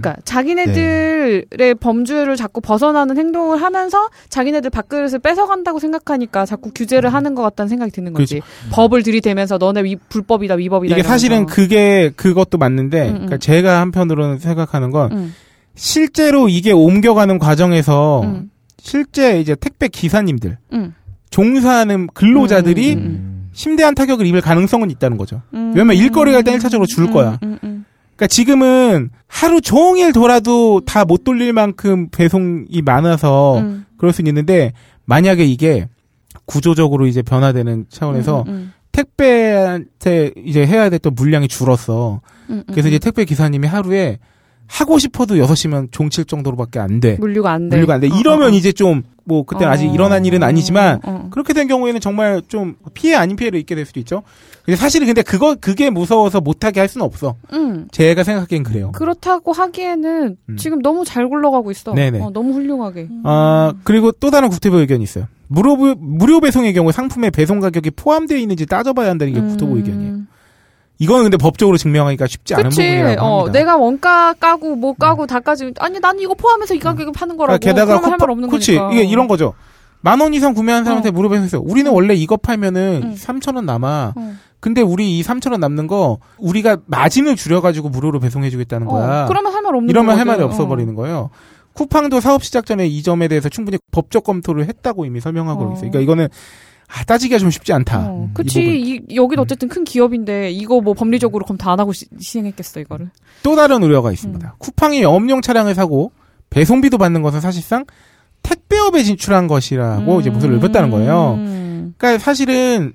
Speaker 2: 그러니까 자기네들의 범주를 자꾸 벗어나는 행동을 하면서 자기네들 밥그릇을 뺏어간다고 생각하니까 자꾸 규제를 하는 것 같다는 생각이 드는 거지. 법을 들이대면서 너네 위, 불법이다 위법이다.
Speaker 1: 이게 사실은
Speaker 2: 이러면서.
Speaker 1: 그게 그것도 맞는데,
Speaker 2: 음, 음.
Speaker 1: 그러니까 제가 한편으로는 생각하는 건
Speaker 2: 음,
Speaker 1: 실제로 이게 옮겨가는 과정에서
Speaker 2: 음,
Speaker 1: 실제 이제 택배 기사님들,
Speaker 2: 음,
Speaker 1: 종사하는 근로자들이
Speaker 2: 음, 음,
Speaker 1: 심대한 타격을 입을 가능성은 있다는 거죠.
Speaker 2: 음,
Speaker 1: 왜냐면 일거리가
Speaker 2: 음,
Speaker 1: 일단 1차적으로 줄
Speaker 2: 음,
Speaker 1: 거야.
Speaker 2: 음, 음.
Speaker 1: 그러니까 지금은 하루 종일 돌아도 다 못 돌릴 만큼 배송이 많아서
Speaker 2: 음,
Speaker 1: 그럴 수 있는데 만약에 이게 구조적으로 이제 변화되는 차원에서
Speaker 2: 음,
Speaker 1: 택배한테 이제 해야 됐던 물량이 줄었어.
Speaker 2: 음, 음,
Speaker 1: 그래서
Speaker 2: 음.
Speaker 1: 이제 택배 기사님이 하루에 하고 싶어도 6시면 종칠 정도로밖에 안 돼.
Speaker 2: 물류가 안 돼.
Speaker 1: 물류가 안 돼.
Speaker 2: 어,
Speaker 1: 이러면
Speaker 2: 어, 어.
Speaker 1: 이제 좀 뭐 그때는 아직
Speaker 2: 어,
Speaker 1: 일어난 일은 아니지만
Speaker 2: 어, 어.
Speaker 1: 그렇게 된 경우에는 정말 좀 피해 아닌 피해를 입게 될 수도 있죠. 근데 사실은 근데 그거 그게 무서워서 못하게 할 수는 없어.
Speaker 2: 음.
Speaker 1: 제가 생각하기엔 그래요.
Speaker 2: 그렇다고 하기에는
Speaker 1: 음.
Speaker 2: 지금 너무 잘 굴러가고 있어.
Speaker 1: 네네.
Speaker 2: 어, 너무 훌륭하게.
Speaker 1: 아 그리고 또 다른 국토부 의견이 있어요. 무료 부- 무료 배송의 경우 상품의 배송 가격이 포함되어 있는지 따져봐야 한다는 게 국토부 의견이에요.
Speaker 2: 음.
Speaker 1: 이거는 근데 법적으로 증명하기가 쉽지 않은
Speaker 2: 그치.
Speaker 1: 부분이라고
Speaker 2: 어,
Speaker 1: 합니다.
Speaker 2: 내가 원가 까고 뭐 까고 다 까지 아니 나는 이거 포함해서 이 가격에 파는 거라고.
Speaker 1: 그러니까 게다가
Speaker 2: 할
Speaker 1: 쿠팡-
Speaker 2: 말 없는
Speaker 1: 그치.
Speaker 2: 거니까.
Speaker 1: 이게 이런 거죠. 만 원 이상 구매한 사람한테
Speaker 2: 어.
Speaker 1: 무료 배송했어요. 우리는 원래 이거 팔면은
Speaker 2: 응.
Speaker 1: 3천 원 남아.
Speaker 2: 어.
Speaker 1: 근데 우리 이 3천 원 남는 거 우리가 마진을 줄여가지고 무료로 배송해주겠다는 거야.
Speaker 2: 어, 그러면 할 말 없는
Speaker 1: 이러면 할. 말이 없어 버리는 거예요. 쿠팡도 사업 시작 전에 이 점에 대해서 충분히 법적 검토를 했다고 이미 설명하고
Speaker 2: 어.
Speaker 1: 있어요. 그러니까 이거는 아, 따지기가 좀 쉽지 않다.
Speaker 2: 어,
Speaker 1: 음,
Speaker 2: 그치.
Speaker 1: 이,
Speaker 2: 여긴 어쨌든 큰 기업인데, 이거 뭐 법리적으로 검토 안 하고 시, 시행했겠어, 이거를.
Speaker 1: 또 다른 우려가
Speaker 2: 음.
Speaker 1: 있습니다. 쿠팡이 영업용 차량을 사고 배송비도 받는 것은 사실상 택배업에 진출한 것이라고 이제 모습을 넓혔다는 거예요.
Speaker 2: 음.
Speaker 1: 그러니까 사실은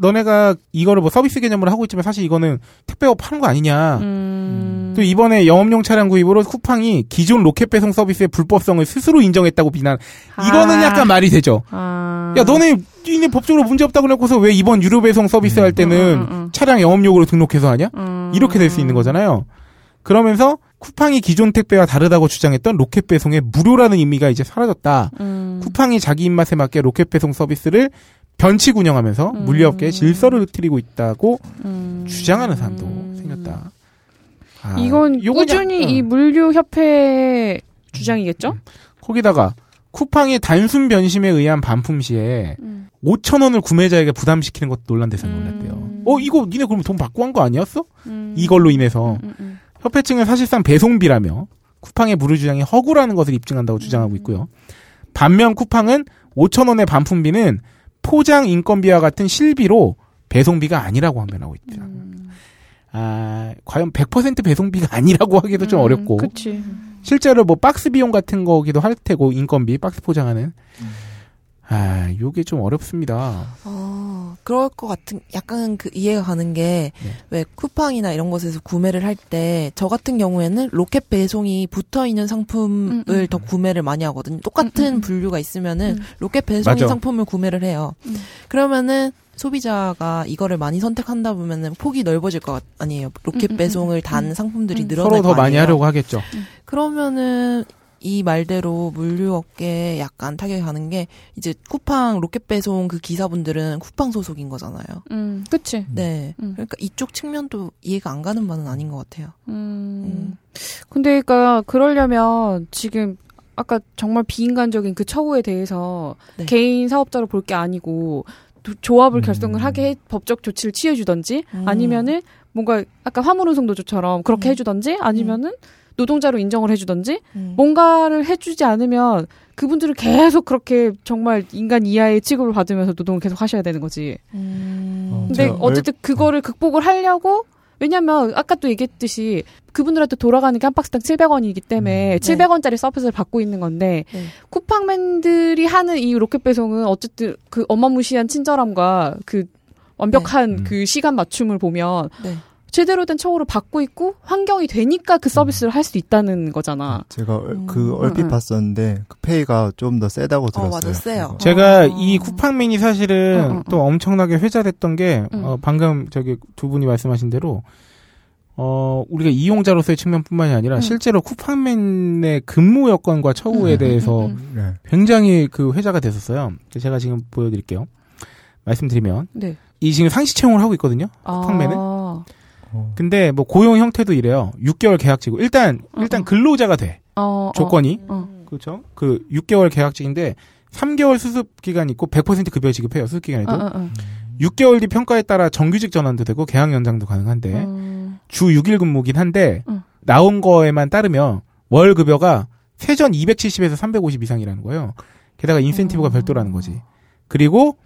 Speaker 1: 너네가 이거를 뭐 서비스 개념으로 하고 있지만 사실 이거는 택배업 파는 거 아니냐.
Speaker 2: 음.
Speaker 1: 또 이번에 영업용 차량 구입으로 쿠팡이 기존 로켓 배송 서비스의 불법성을 스스로 인정했다고 비난. 이거는
Speaker 2: 아.
Speaker 1: 약간 말이 되죠.
Speaker 2: 아.
Speaker 1: 야 너네 이네 법적으로 문제 없다고 해놓고서 왜 이번 유료 배송 서비스 할 때는
Speaker 2: 음, 음, 음.
Speaker 1: 차량 영업용으로 등록해서 하냐?
Speaker 2: 음.
Speaker 1: 이렇게 될 수 있는 거잖아요. 그러면서 쿠팡이 기존 택배와 다르다고 주장했던 로켓 배송의 무료라는 의미가 이제 사라졌다.
Speaker 2: 음.
Speaker 1: 쿠팡이 자기 입맛에 맞게 로켓 배송 서비스를 변칙 운영하면서
Speaker 2: 음.
Speaker 1: 물류업계의 질서를 흐트리고 있다고
Speaker 2: 음.
Speaker 1: 주장하는 사람도 생겼다. 아,
Speaker 2: 이건 꾸준히
Speaker 1: 약-
Speaker 2: 이
Speaker 1: 응.
Speaker 2: 물류협회의 주장이겠죠?
Speaker 1: 거기다가 쿠팡이 단순 변심에 의한 반품 시에
Speaker 2: 음.
Speaker 1: 5천 원을 구매자에게 부담시키는 것도 논란 대상이 올랐대요.
Speaker 2: 음.
Speaker 1: 어 이거 니네 그러면 돈 받고 한 거 아니었어?
Speaker 2: 음.
Speaker 1: 이걸로 인해서
Speaker 2: 음, 음,
Speaker 1: 협회 측은 사실상 배송비라며 쿠팡의 무료 주장이 허구라는 것을 입증한다고 주장하고 있고요. 반면 쿠팡은 5천 원의 반품비는 포장 인건비와 같은 실비로 배송비가 아니라고 항변하고 있다.
Speaker 2: 음.
Speaker 1: 아 과연 100% 배송비가 아니라고 하기도 좀
Speaker 2: 음,
Speaker 1: 어렵고
Speaker 2: 그치.
Speaker 1: 실제로 뭐 박스 비용 같은 거기도 할 테고 인건비 박스 포장하는 아 요게 좀 어렵습니다.
Speaker 3: 어, 그럴 것 같은, 약간 그 이해가 가는 게,
Speaker 1: 네.
Speaker 3: 왜 쿠팡이나 이런 곳에서 구매를 할 때, 저 같은 경우에는 로켓 배송이 붙어 있는 상품을
Speaker 2: 음, 음.
Speaker 3: 더 구매를 많이 하거든요. 똑같은
Speaker 2: 음, 음.
Speaker 3: 분류가 있으면은,
Speaker 2: 음.
Speaker 3: 로켓 배송인
Speaker 1: 맞아.
Speaker 3: 상품을 구매를 해요.
Speaker 2: 음.
Speaker 3: 그러면은, 소비자가 이거를 많이 선택한다 보면은 폭이 넓어질 것 아니에요. 로켓 배송을
Speaker 2: 음,
Speaker 3: 단
Speaker 2: 음.
Speaker 3: 상품들이
Speaker 2: 음.
Speaker 3: 늘어날
Speaker 1: 서로
Speaker 3: 더거
Speaker 1: 많이. 하려고 하겠죠.
Speaker 3: 그러면은 이 말대로 물류업계에 약간 타격이 가는 게 이제 쿠팡 로켓 배송 그 기사분들은 쿠팡 소속인 거잖아요.
Speaker 2: 음, 그치.
Speaker 3: 네.
Speaker 2: 음.
Speaker 3: 그러니까 이쪽 측면도 이해가 안 가는 바는 아닌 것 같아요.
Speaker 2: 음. 근데 그니까 그러려면 지금 아까 정말 비인간적인 그 처우에 대해서
Speaker 3: 네.
Speaker 2: 개인 사업자로 볼 게 아니고 도- 조합을
Speaker 5: 음.
Speaker 2: 결성을 하게 해 법적 조치를 취해주던지
Speaker 3: 음.
Speaker 2: 아니면은 뭔가 아까 화물운송노조처럼 그렇게
Speaker 3: 음.
Speaker 2: 해주던지 아니면은 노동자로 인정을 해주던지
Speaker 3: 음.
Speaker 2: 뭔가를 해주지 않으면 그분들은 계속 그렇게 정말 인간 이하의 취급을 받으면서 노동을 계속 하셔야 되는 거지.
Speaker 3: 음.
Speaker 5: 어,
Speaker 2: 근데 어쨌든 그거를 극복을 하려고 왜냐면 아까 또 얘기했듯이 그분들한테 돌아가는 게 한 박스당 700원이기 때문에
Speaker 3: 네.
Speaker 2: 700원짜리 서비스를 받고 있는 건데
Speaker 3: 네.
Speaker 2: 쿠팡맨들이 하는 이 로켓 배송은 어쨌든 그 어마무시한 친절함과 그 완벽한
Speaker 5: 네.
Speaker 2: 그 시간 맞춤을 보면
Speaker 3: 네.
Speaker 2: 제대로 된 처우를 받고 있고 환경이 되니까 그 서비스를 할 수 있다는 거잖아.
Speaker 5: 제가 얼-
Speaker 3: 음.
Speaker 5: 그 얼핏
Speaker 2: 음, 음.
Speaker 5: 봤었는데 그 페이가 좀 더 세다고 들었어요.
Speaker 3: 맞아, 세요.
Speaker 1: 제가
Speaker 2: 어.
Speaker 1: 이 쿠팡맨이 사실은
Speaker 2: 어, 어, 어.
Speaker 1: 또 엄청나게 회자됐던 게
Speaker 2: 음.
Speaker 1: 어, 방금 저기 두 분이 말씀하신 대로 어 우리가 이용자로서의 측면뿐만이 아니라
Speaker 2: 음.
Speaker 1: 실제로 쿠팡맨의 근무 여건과 처우에
Speaker 2: 음, 음,
Speaker 1: 대해서
Speaker 2: 음, 음.
Speaker 5: 네.
Speaker 1: 굉장히 그 회자가 됐었어요. 제가 지금 보여드릴게요. 말씀드리면
Speaker 2: 네.
Speaker 1: 이 지금 상시 채용을 하고 있거든요. 쿠팡맨은.
Speaker 2: 아,
Speaker 5: 어.
Speaker 1: 근데 뭐 고용 형태도 이래요. 6개월 계약직이고 일단
Speaker 2: 어,
Speaker 1: 일단
Speaker 2: 어.
Speaker 1: 근로자가 돼
Speaker 2: 어,
Speaker 1: 조건이
Speaker 2: 어.
Speaker 1: 그렇죠. 그 6개월 계약직인데 3개월 수습 기간 있고 100% 급여 지급해요. 수습 기간에도.
Speaker 2: 어, 어, 어.
Speaker 1: 6개월 뒤 평가에 따라 정규직 전환도 되고 계약 연장도 가능한데
Speaker 2: 음,
Speaker 1: 주 6일 근무긴 한데
Speaker 2: 음.
Speaker 1: 나온 거에만 따르면 월 급여가 세전 270에서 350 이상이라는 거예요. 게다가 인센티브가
Speaker 2: 어.
Speaker 1: 별도라는 거지. 그리고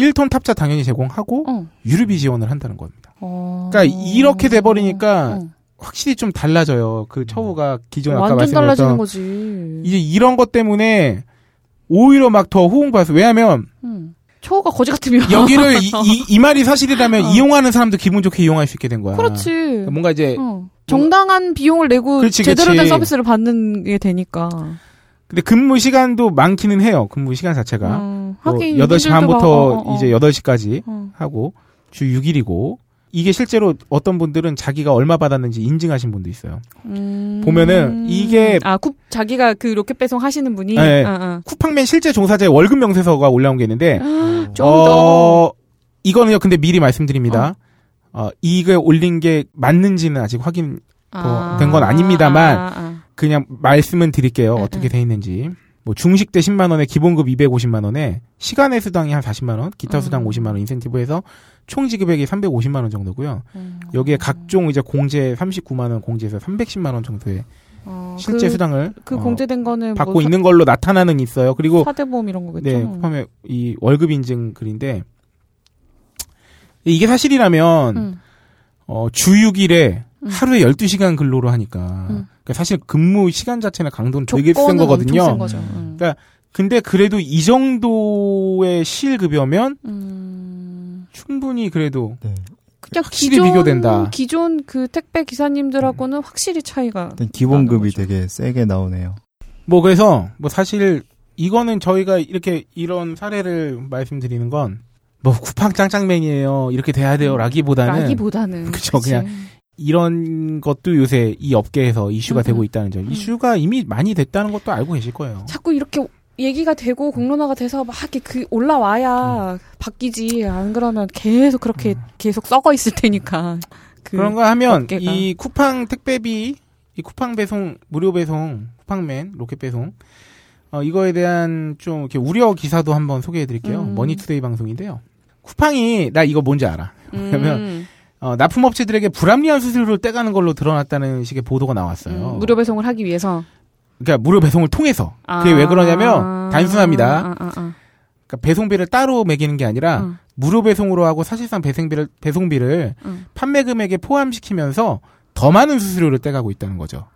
Speaker 1: 1톤 탑차 당연히 제공하고
Speaker 2: 어.
Speaker 1: 유류비 지원을 한다는 겁니다.
Speaker 2: 어.
Speaker 1: 그러니까 이렇게 돼 버리니까
Speaker 2: 어.
Speaker 1: 확실히 좀 달라져요. 그 처우가 기존 아까
Speaker 2: 완전 달라지는
Speaker 1: 말씀드렸던
Speaker 2: 거지.
Speaker 1: 이제 이런 것 때문에 오히려 막 더 호응받아서 왜냐하면
Speaker 2: 음. 초가 거지 같으면.
Speaker 1: 여기를 이, 이, 이 말이 사실이라면
Speaker 2: 어.
Speaker 1: 이용하는 사람도 기분 좋게 이용할 수 있게 된 거야.
Speaker 2: 그렇지.
Speaker 1: 뭔가 이제
Speaker 2: 어. 정당한 비용을 내고
Speaker 1: 그렇지,
Speaker 2: 제대로
Speaker 1: 그렇지.
Speaker 2: 된 서비스를 받는 게 되니까.
Speaker 1: 근데 근무 시간도 많기는 해요. 근무 시간 자체가
Speaker 2: 음,
Speaker 1: 뭐
Speaker 2: 하긴
Speaker 1: 8시
Speaker 2: 이분들도
Speaker 1: 반부터
Speaker 2: 막, 어, 어, 어.
Speaker 1: 이제 8시까지
Speaker 2: 어.
Speaker 1: 하고 주 6일이고 이게 실제로 어떤 분들은 자기가 얼마 받았는지 인증하신 분도 있어요.
Speaker 2: 음.
Speaker 1: 보면은 이게-
Speaker 2: 아, 쿠, 자기가 그 로켓 배송 하시는 분이
Speaker 1: 네.
Speaker 2: 어, 어.
Speaker 1: 쿠팡맨 실제 종사자의 월급 명세서가 올라온 게 있는데
Speaker 2: 좀 더.
Speaker 1: 어, 이거는요. 근데 미리 말씀드립니다. 어, 이거 올린 게 맞는지는 아직 확인
Speaker 2: 아.
Speaker 1: 된건 아닙니다만
Speaker 2: 아, 아.
Speaker 1: 그냥 말씀은 드릴게요.
Speaker 2: 응,
Speaker 1: 어떻게
Speaker 2: 응.
Speaker 1: 돼 있는지. 뭐 중식 대 10만 원에 기본급 250만 원에 시간외 수당이 한 40만 원, 기타 수당
Speaker 2: 음.
Speaker 1: 50만 원 인센티브해서 총 지급액이 350만 원 정도고요.
Speaker 2: 음.
Speaker 1: 여기에 각종 이제 공제 39만 원 공제해서 310만 원 정도의
Speaker 2: 어,
Speaker 1: 실제
Speaker 2: 그,
Speaker 1: 수당을
Speaker 2: 그
Speaker 1: 어,
Speaker 2: 공제된 거는
Speaker 1: 받고
Speaker 2: 뭐
Speaker 1: 있는 걸로 나타나는 있어요. 그리고
Speaker 2: 사, 대보험 이런 거겠죠.
Speaker 1: 네, 쿠팡의 이 월급 인증 글인데 이게 사실이라면
Speaker 2: 음.
Speaker 1: 어, 주 6일에
Speaker 2: 음.
Speaker 1: 하루에 12시간 근로를 하니까
Speaker 2: 음.
Speaker 1: 그러니까 사실 근무 시간 자체나 강도는 되게 센
Speaker 2: 조건은
Speaker 1: 거거든요.
Speaker 2: 엄청 센 거죠. 음.
Speaker 1: 그러니까 근데 그래도 이 정도의 실급여면
Speaker 2: 음.
Speaker 1: 충분히 그래도
Speaker 5: 네.
Speaker 2: 그냥
Speaker 1: 확실히
Speaker 2: 기존,
Speaker 1: 비교된다.
Speaker 2: 기존 그 택배 기사님들하고는 확실히 차이가.
Speaker 5: 일단 기본급이. 되게 세게 나오네요.
Speaker 1: 뭐 그래서 뭐 사실 이거는 저희가 이렇게 이런 사례를 말씀드리는 건 뭐 쿠팡 짱짱맨이에요 이렇게 돼야 돼요 라기보다는
Speaker 2: 라기보다는.
Speaker 1: 그쵸,
Speaker 2: 그치.
Speaker 1: 그냥 이런 것도 요새 이 업계에서 이슈가
Speaker 2: 음,
Speaker 1: 되고
Speaker 2: 음.
Speaker 1: 있다는 점
Speaker 2: 음.
Speaker 1: 이슈가 이미 많이 됐다는 것도 알고 계실 거예요.
Speaker 2: 자꾸 이렇게 얘기가 되고 공론화가 돼서 막 이렇게 그 올라와야 바뀌지. 안 그러면 계속 그렇게 계속 썩어 있을 테니까. 그
Speaker 1: 그런 거 하면
Speaker 2: 업계가.
Speaker 1: 이 쿠팡 택배비, 이 쿠팡 배송 무료 배송, 쿠팡맨 로켓 배송 어, 이거에 대한 좀 이렇게 우려 기사도 한번 소개해 드릴게요.
Speaker 2: 음.
Speaker 1: 머니투데이 방송인데요. 쿠팡이 나 이거 뭔지 알아. 그러면
Speaker 2: 음,
Speaker 1: 어, 납품업체들에게 불합리한 수수료를 떼가는 걸로 드러났다는 식의 보도가 나왔어요.
Speaker 2: 음, 무료 배송을 하기 위해서.
Speaker 1: 그러니까 무료 배송을 통해서 그게
Speaker 2: 아.
Speaker 1: 왜 그러냐면 단순합니다.
Speaker 2: 아, 아, 아.
Speaker 1: 그러니까 배송비를 따로 매기는 게 아니라
Speaker 2: 음.
Speaker 1: 무료 배송으로 하고 사실상 배송비를 배송비를
Speaker 2: 음.
Speaker 1: 판매 금액에 포함시키면서 더 많은 수수료를 떼가고 있다는 거죠.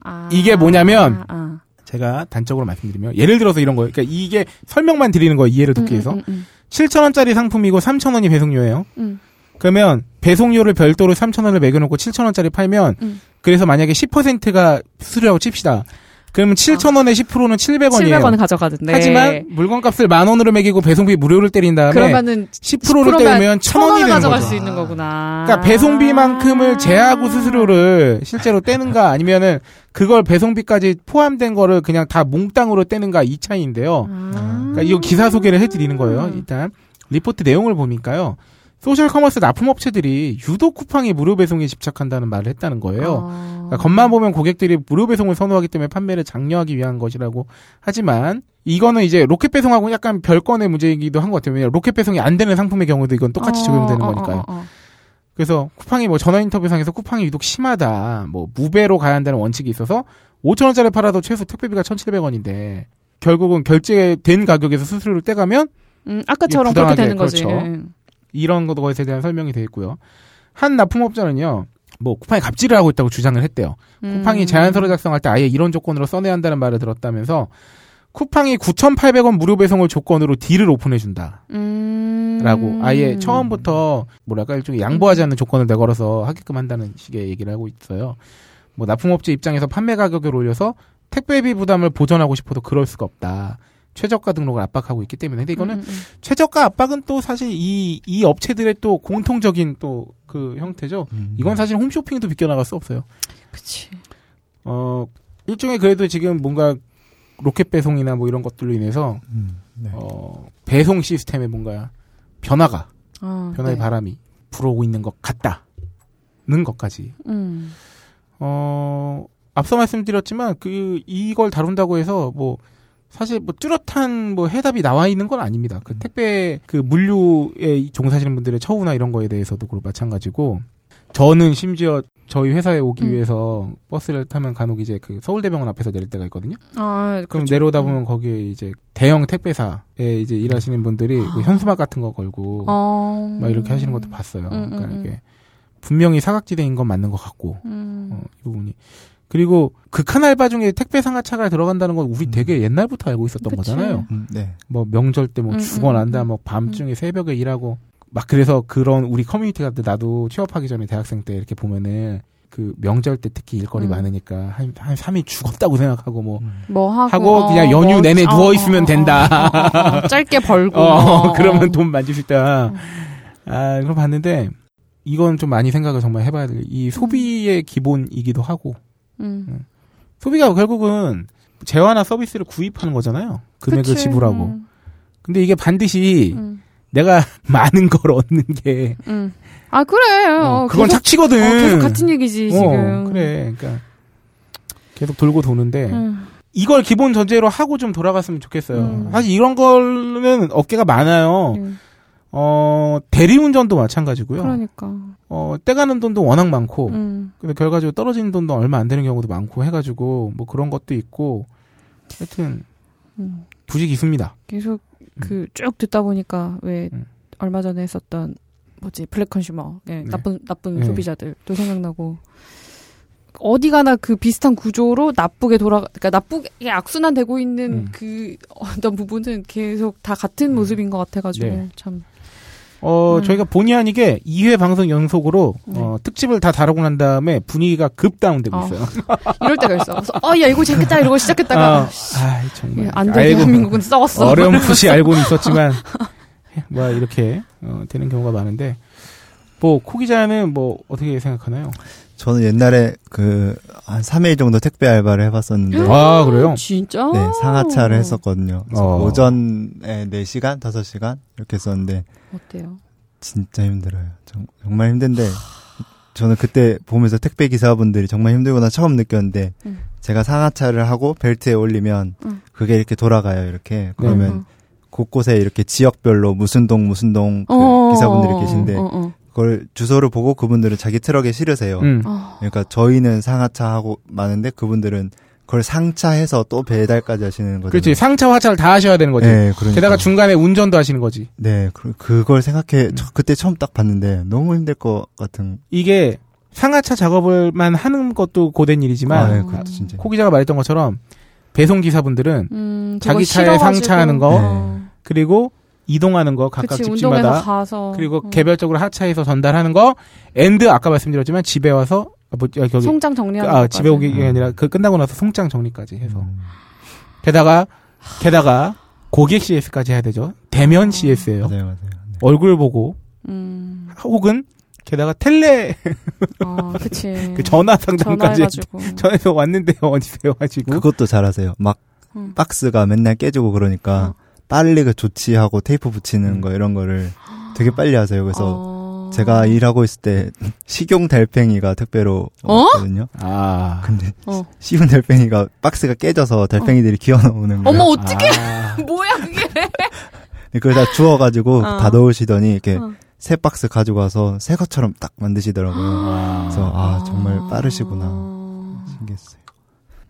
Speaker 2: 아.
Speaker 1: 이게 뭐냐면
Speaker 2: 아, 아.
Speaker 1: 제가 단적으로 말씀드리면 예를 들어서 이런 거예요. 그러니까 이게 설명만 드리는 거예요. 이해를 돕기
Speaker 2: 음,
Speaker 1: 위해서.
Speaker 2: 음, 음,
Speaker 1: 7,000원짜리 상품이고 3,000원이 배송료예요.
Speaker 2: 음.
Speaker 1: 그러면 배송료를 별도로 3,000원을 매겨놓고 7,000원짜리 팔면
Speaker 2: 음.
Speaker 1: 그래서 만약에 10%가 수수료라고 칩시다. 그러면 7,000원의 10%는 700원이에요.
Speaker 2: 700원 가져가던데.
Speaker 1: 하지만 물건값을 만 원으로 매기고 배송비 무료를 때린 다음에
Speaker 2: 그러면은
Speaker 1: 10%를
Speaker 2: 10%만
Speaker 1: 떼면 1,000원이
Speaker 2: 천 원을
Speaker 1: 되는
Speaker 2: 가져갈
Speaker 1: 거죠.
Speaker 2: 수 있는 거구나.
Speaker 1: 그러니까 배송비만큼을 제하고 수수료를 실제로 떼는가 아니면은 그걸 배송비까지 포함된 거를 그냥 다 몽땅으로 떼는가 이 차이인데요.
Speaker 2: 아.
Speaker 1: 그러니까 이거 기사 소개를 해 드리는 거예요.
Speaker 2: 음.
Speaker 1: 일단 리포트 내용을 보니까요. 소셜 커머스 납품 업체들이 유독 쿠팡이 무료 배송에 집착한다는 말을 했다는 거예요.
Speaker 2: 아.
Speaker 1: 그러니까 겉만 보면 고객들이 무료 배송을 선호하기 때문에 판매를 장려하기 위한 것이라고 하지만 이거는 이제 로켓 배송하고 약간 별건의 문제이기도 한 것 같아요. 왜냐면 로켓 배송이 안 되는 상품의 경우도 이건 똑같이
Speaker 2: 어,
Speaker 1: 적용되는
Speaker 2: 어,
Speaker 1: 거니까요.
Speaker 2: 어, 어, 어.
Speaker 1: 그래서 쿠팡이 뭐 전화 인터뷰상에서 쿠팡이 유독 심하다. 뭐 무배로 가야 한다는 원칙이 있어서 5천 원짜리 팔아도 최소 택배비가 1,700원인데 결국은 결제된 가격에서 수수료를 떼가면
Speaker 2: 음, 아까처럼 그렇게 되는 거지.
Speaker 1: 그렇죠.
Speaker 2: 음.
Speaker 1: 이런 것에 대한 설명이 되어 있고요. 한 납품업자는요. 뭐 쿠팡이 갑질을 하고 있다고 주장을 했대요. 쿠팡이
Speaker 2: 음.
Speaker 1: 제안서를 작성할 때 아예 이런 조건으로 써내야 한다는 말을 들었다면서 쿠팡이 9,800원 무료 배송을 조건으로 딜을 오픈해 준다.
Speaker 2: 음.
Speaker 1: 라고 아예 처음부터 뭐랄까 일종의 양보하지 않는 조건을 내걸어서 하게끔 한다는 식의 얘기를 하고 있어요. 뭐 납품업체 입장에서 판매 가격을 올려서 택배비 부담을 보전하고 싶어도 그럴 수가 없다. 최저가 등록을 압박하고 있기 때문에. 근데 이거는
Speaker 2: 음, 음.
Speaker 1: 최저가 압박은 또 사실 이, 이 업체들의 또 공통적인 또 그 형태죠.
Speaker 5: 음.
Speaker 1: 이건 사실 홈쇼핑도 비껴나갈 수 없어요.
Speaker 2: 그치.
Speaker 1: 어, 일종의 그래도 지금 뭔가 로켓 배송이나 뭐 이런 것들로 인해서
Speaker 5: 음, 네.
Speaker 1: 어, 배송 시스템에 뭔가 변화가
Speaker 2: 아,
Speaker 1: 변화의
Speaker 2: 네.
Speaker 1: 바람이 불어오고 있는 것 같다는 것까지.
Speaker 2: 음.
Speaker 1: 어, 앞서 말씀드렸지만 그 이걸 다룬다고 해서 뭐 사실 뭐 뚜렷한 뭐 해답이 나와 있는 건 아닙니다. 그 택배 그 물류에 종사하시는 분들의 처우나 이런 거에 대해서도 그렇고 마찬가지고 저는 심지어 저희 회사에 오기
Speaker 2: 음.
Speaker 1: 위해서 버스를 타면 간혹 이제 그 서울대병원 앞에서 내릴 때가 있거든요.
Speaker 2: 아,
Speaker 1: 그럼
Speaker 2: 그렇죠.
Speaker 1: 내려오다 보면 거기에 이제 대형 택배사에 이제 일하시는 분들이 그 현수막 같은 거 걸고
Speaker 2: 어.
Speaker 1: 막 이렇게 하시는 것도 봤어요.
Speaker 2: 음,
Speaker 1: 그러니까
Speaker 2: 음,
Speaker 1: 이게 분명히 사각지대인 건 맞는 것 같고
Speaker 2: 음.
Speaker 1: 어, 이 부분이 그리고 극한 알바 중에 택배 상하차가 들어간다는 건 우리 되게 옛날부터 알고 있었던
Speaker 2: 그치.
Speaker 1: 거잖아요.
Speaker 5: 음, 네.
Speaker 1: 뭐 명절 때뭐
Speaker 2: 음,
Speaker 1: 죽어난다,
Speaker 2: 음,
Speaker 1: 뭐 밤중에 새벽에 일하고 막 그래서 그런 우리 커뮤니티 같은 나도 취업하기 전에 대학생 때 이렇게 보면은 그 명절 때 특히 일거리
Speaker 2: 음.
Speaker 1: 많으니까 한, 한 3일 죽었다고 생각하고 뭐
Speaker 2: 뭐 하고,
Speaker 1: 하고 그냥
Speaker 2: 어,
Speaker 1: 연휴
Speaker 2: 뭐,
Speaker 1: 내내
Speaker 2: 어,
Speaker 1: 누워 있으면
Speaker 2: 어,
Speaker 1: 된다.
Speaker 2: 어, 어, 어, 짧게 벌고.
Speaker 1: 어,
Speaker 2: 어,
Speaker 1: 그러면
Speaker 2: 어.
Speaker 1: 돈 만질 수 있다. 아, 그럼 봤는데, 이건 좀 많이 생각을 정말 해봐야 될, 이 소비의 기본이기도 하고,
Speaker 2: 음.
Speaker 1: 소비가 결국은 재화나 서비스를 구입하는 거잖아요. 금액을
Speaker 2: 그치.
Speaker 1: 지불하고.
Speaker 2: 음,
Speaker 1: 근데 이게 반드시
Speaker 2: 음,
Speaker 1: 내가 많은 걸 얻는 게,
Speaker 2: 음. 아, 그래.
Speaker 1: 어,
Speaker 2: 어,
Speaker 1: 그건
Speaker 2: 계속,
Speaker 1: 착취거든.
Speaker 2: 어, 계속 같은 얘기지,
Speaker 1: 어,
Speaker 2: 지금.
Speaker 1: 그래. 그러니까, 계속 돌고 도는데,
Speaker 2: 음.
Speaker 1: 이걸 기본 전제로 하고 좀 돌아갔으면 좋겠어요.
Speaker 2: 음.
Speaker 1: 사실 이런 거는 어깨가 많아요.
Speaker 2: 음.
Speaker 1: 어, 대리운전도 마찬가지고요.
Speaker 2: 그러니까.
Speaker 1: 어, 떼가는 돈도 워낙 많고,
Speaker 2: 음.
Speaker 1: 근데 결과적으로 떨어지는 돈도 얼마 안 되는 경우도 많고 해가지고, 뭐 그런 것도 있고, 하여튼,
Speaker 2: 음.
Speaker 1: 부직 있습니다.
Speaker 2: 계속 그 쭉 듣다 보니까 왜
Speaker 1: 음.
Speaker 2: 얼마 전에 했었던 뭐지 블랙 컨슈머 예,
Speaker 1: 네.
Speaker 2: 나쁜 나쁜
Speaker 1: 네.
Speaker 2: 소비자들도 생각나고 어디 가나 그 비슷한 구조로 나쁘게 돌아 그러니까 나쁘게 악순환 되고 있는
Speaker 1: 음.
Speaker 2: 그 어떤 부분은 계속 다 같은 모습인 것 같아가지고
Speaker 1: 네.
Speaker 2: 참
Speaker 1: 어,
Speaker 2: 음.
Speaker 1: 저희가 본의 아니게 2회 방송 연속으로,
Speaker 2: 네.
Speaker 1: 어, 특집을 다 다루고 난 다음에 분위기가 급 다운되고
Speaker 2: 어.
Speaker 1: 있어요.
Speaker 2: 이럴 때가 있어. 그래서 어 야 이거 재밌겠다 이러고 시작했다가
Speaker 1: 아, 아이, 정말.
Speaker 2: 예, 안돼
Speaker 1: 아이고,
Speaker 2: 대한민국은 썩었어.
Speaker 1: 어렴풋이 알고는 있었지만, 뭐, 이렇게, 어, 되는 경우가 많은데, 뭐, 코 기자는 뭐, 어떻게 생각하나요?
Speaker 5: 저는 옛날에 그 한 3일 정도 택배 알바를 해봤었는데
Speaker 1: 아, 그래요?
Speaker 2: 진짜?
Speaker 5: 네, 상하차를 했었거든요.
Speaker 1: 어.
Speaker 5: 오전에 4 시간, 5 시간 이렇게 했었는데
Speaker 2: 어때요?
Speaker 5: 진짜 힘들어요. 정, 말 힘든데 저는 그때 보면서 택배 기사분들이 정말 힘들구나 처음 느꼈는데
Speaker 2: 음.
Speaker 5: 제가 상하차를 하고 벨트에 올리면
Speaker 2: 음.
Speaker 5: 그게 이렇게 돌아가요. 이렇게 그러면
Speaker 2: 음.
Speaker 5: 곳곳에 이렇게 지역별로 무슨 동 무슨 동그
Speaker 2: 어,
Speaker 5: 기사분들이
Speaker 2: 어,
Speaker 5: 계신데
Speaker 2: 어, 어.
Speaker 5: 그걸 주소를 보고 그분들은 자기 트럭에 실으세요.
Speaker 1: 음.
Speaker 2: 어.
Speaker 5: 그러니까 저희는 상하차 하고 많은데 그분들은 그걸 상차해서 또 배달까지 하시는 거죠.
Speaker 1: 그렇지. 상차, 화차를 다 하셔야 되는 거지.
Speaker 5: 네, 그러니까.
Speaker 1: 게다가 중간에 운전도 하시는 거지.
Speaker 5: 네, 그, 그걸 생각해
Speaker 1: 음.
Speaker 5: 저 그때 처음 딱 봤는데 너무 힘들 것 같은.
Speaker 1: 이게 상하차 작업을만 하는 것도 고된 일이지만,
Speaker 5: 아, 네,
Speaker 2: 음.
Speaker 5: 그것도 진짜.
Speaker 1: 코 기자가 말했던 것처럼, 배송 기사분들은,
Speaker 2: 음,
Speaker 1: 자기 차에
Speaker 2: 실어가지고.
Speaker 1: 상차하는 거,
Speaker 2: 어.
Speaker 1: 그리고 이동하는 거, 각각
Speaker 2: 그치,
Speaker 1: 집집마다. 그리고
Speaker 2: 음.
Speaker 1: 개별적으로 하차해서 전달하는 거, and 아까 말씀드렸지만 집에 와서, 아, 뭐, 아, 거기,
Speaker 2: 송장 정리하는
Speaker 1: 아. 집에 오기 게
Speaker 5: 음.
Speaker 1: 아니라 그 끝나고 나서 송장 정리까지 해서.
Speaker 5: 음.
Speaker 1: 게다가, 게다가, 고객 CS까지 해야 되죠. 대면 CS예요.
Speaker 5: 맞아요, 맞아요. 네.
Speaker 1: 얼굴 보고,
Speaker 2: 음.
Speaker 1: 혹은, 게다가 tele,
Speaker 2: 어, 그치.
Speaker 1: 그 전화 상담까지. 전에서 왔는데요 어디세요 하시고
Speaker 5: 그것도 잘하세요. 막
Speaker 2: 음.
Speaker 5: 박스가 맨날 깨지고 그러니까 빨리 그 조치하고 테이프 붙이는
Speaker 1: 음.
Speaker 5: 거 이런 거를 되게 빨리 하세요. 그래서
Speaker 2: 어.
Speaker 5: 제가 일하고 있을 때 식용 달팽이가 택배로
Speaker 2: 어?
Speaker 5: 왔거든요.
Speaker 1: 아
Speaker 5: 근데
Speaker 2: 어.
Speaker 5: 식용 달팽이가 박스가 깨져서 달팽이들이 기어 나오는 거예요.
Speaker 2: 어머, 어떡해!
Speaker 1: 아,
Speaker 2: 뭐야, 그게!
Speaker 5: 그걸 다 주워가지고
Speaker 2: 어.
Speaker 5: 다 넣으시더니 이렇게
Speaker 2: 어.
Speaker 5: 새 박스 가지고 와서 새 것처럼 딱 만드시더라고요. 그래서 아 정말 빠르시구나
Speaker 2: 아.
Speaker 5: 신기했어요.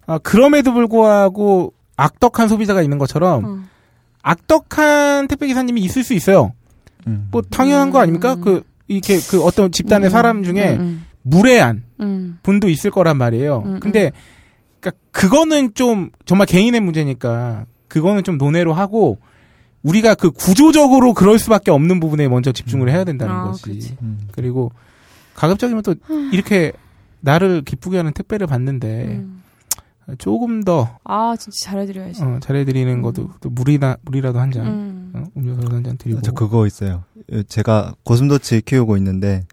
Speaker 1: 아, 그럼에도 불구하고 악덕한 소비자가 있는 것처럼
Speaker 2: 어.
Speaker 1: 악덕한 택배 기사님이 있을 수 있어요.
Speaker 5: 음.
Speaker 1: 뭐 당연한 거 아닙니까?
Speaker 2: 음.
Speaker 1: 그 이렇게 그 어떤 집단의
Speaker 2: 음,
Speaker 1: 사람 중에
Speaker 2: 음,
Speaker 1: 무례한
Speaker 2: 음,
Speaker 1: 분도 있을 거란 말이에요.
Speaker 2: 음,
Speaker 1: 근데 그러니까 그거는 좀 정말 개인의 문제니까 그거는 좀 논외로 하고 우리가 그 구조적으로 그럴 수밖에 없는 부분에 먼저 집중을 해야 된다는
Speaker 2: 아,
Speaker 1: 것이.
Speaker 2: 그치.
Speaker 5: 음.
Speaker 1: 그리고 가급적이면 또 이렇게 나를 기쁘게 하는 택배를 받는데
Speaker 2: 음.
Speaker 1: 조금 더
Speaker 2: 아 진짜 잘해드려야지.
Speaker 1: 어, 잘해드리는
Speaker 2: 음.
Speaker 1: 것도 또 물이나 물이라도 한 잔,
Speaker 2: 음.
Speaker 1: 어, 음료수 한 잔 드리고.
Speaker 5: 저 그거 있어요. 제가 고슴도치 키우고 있는데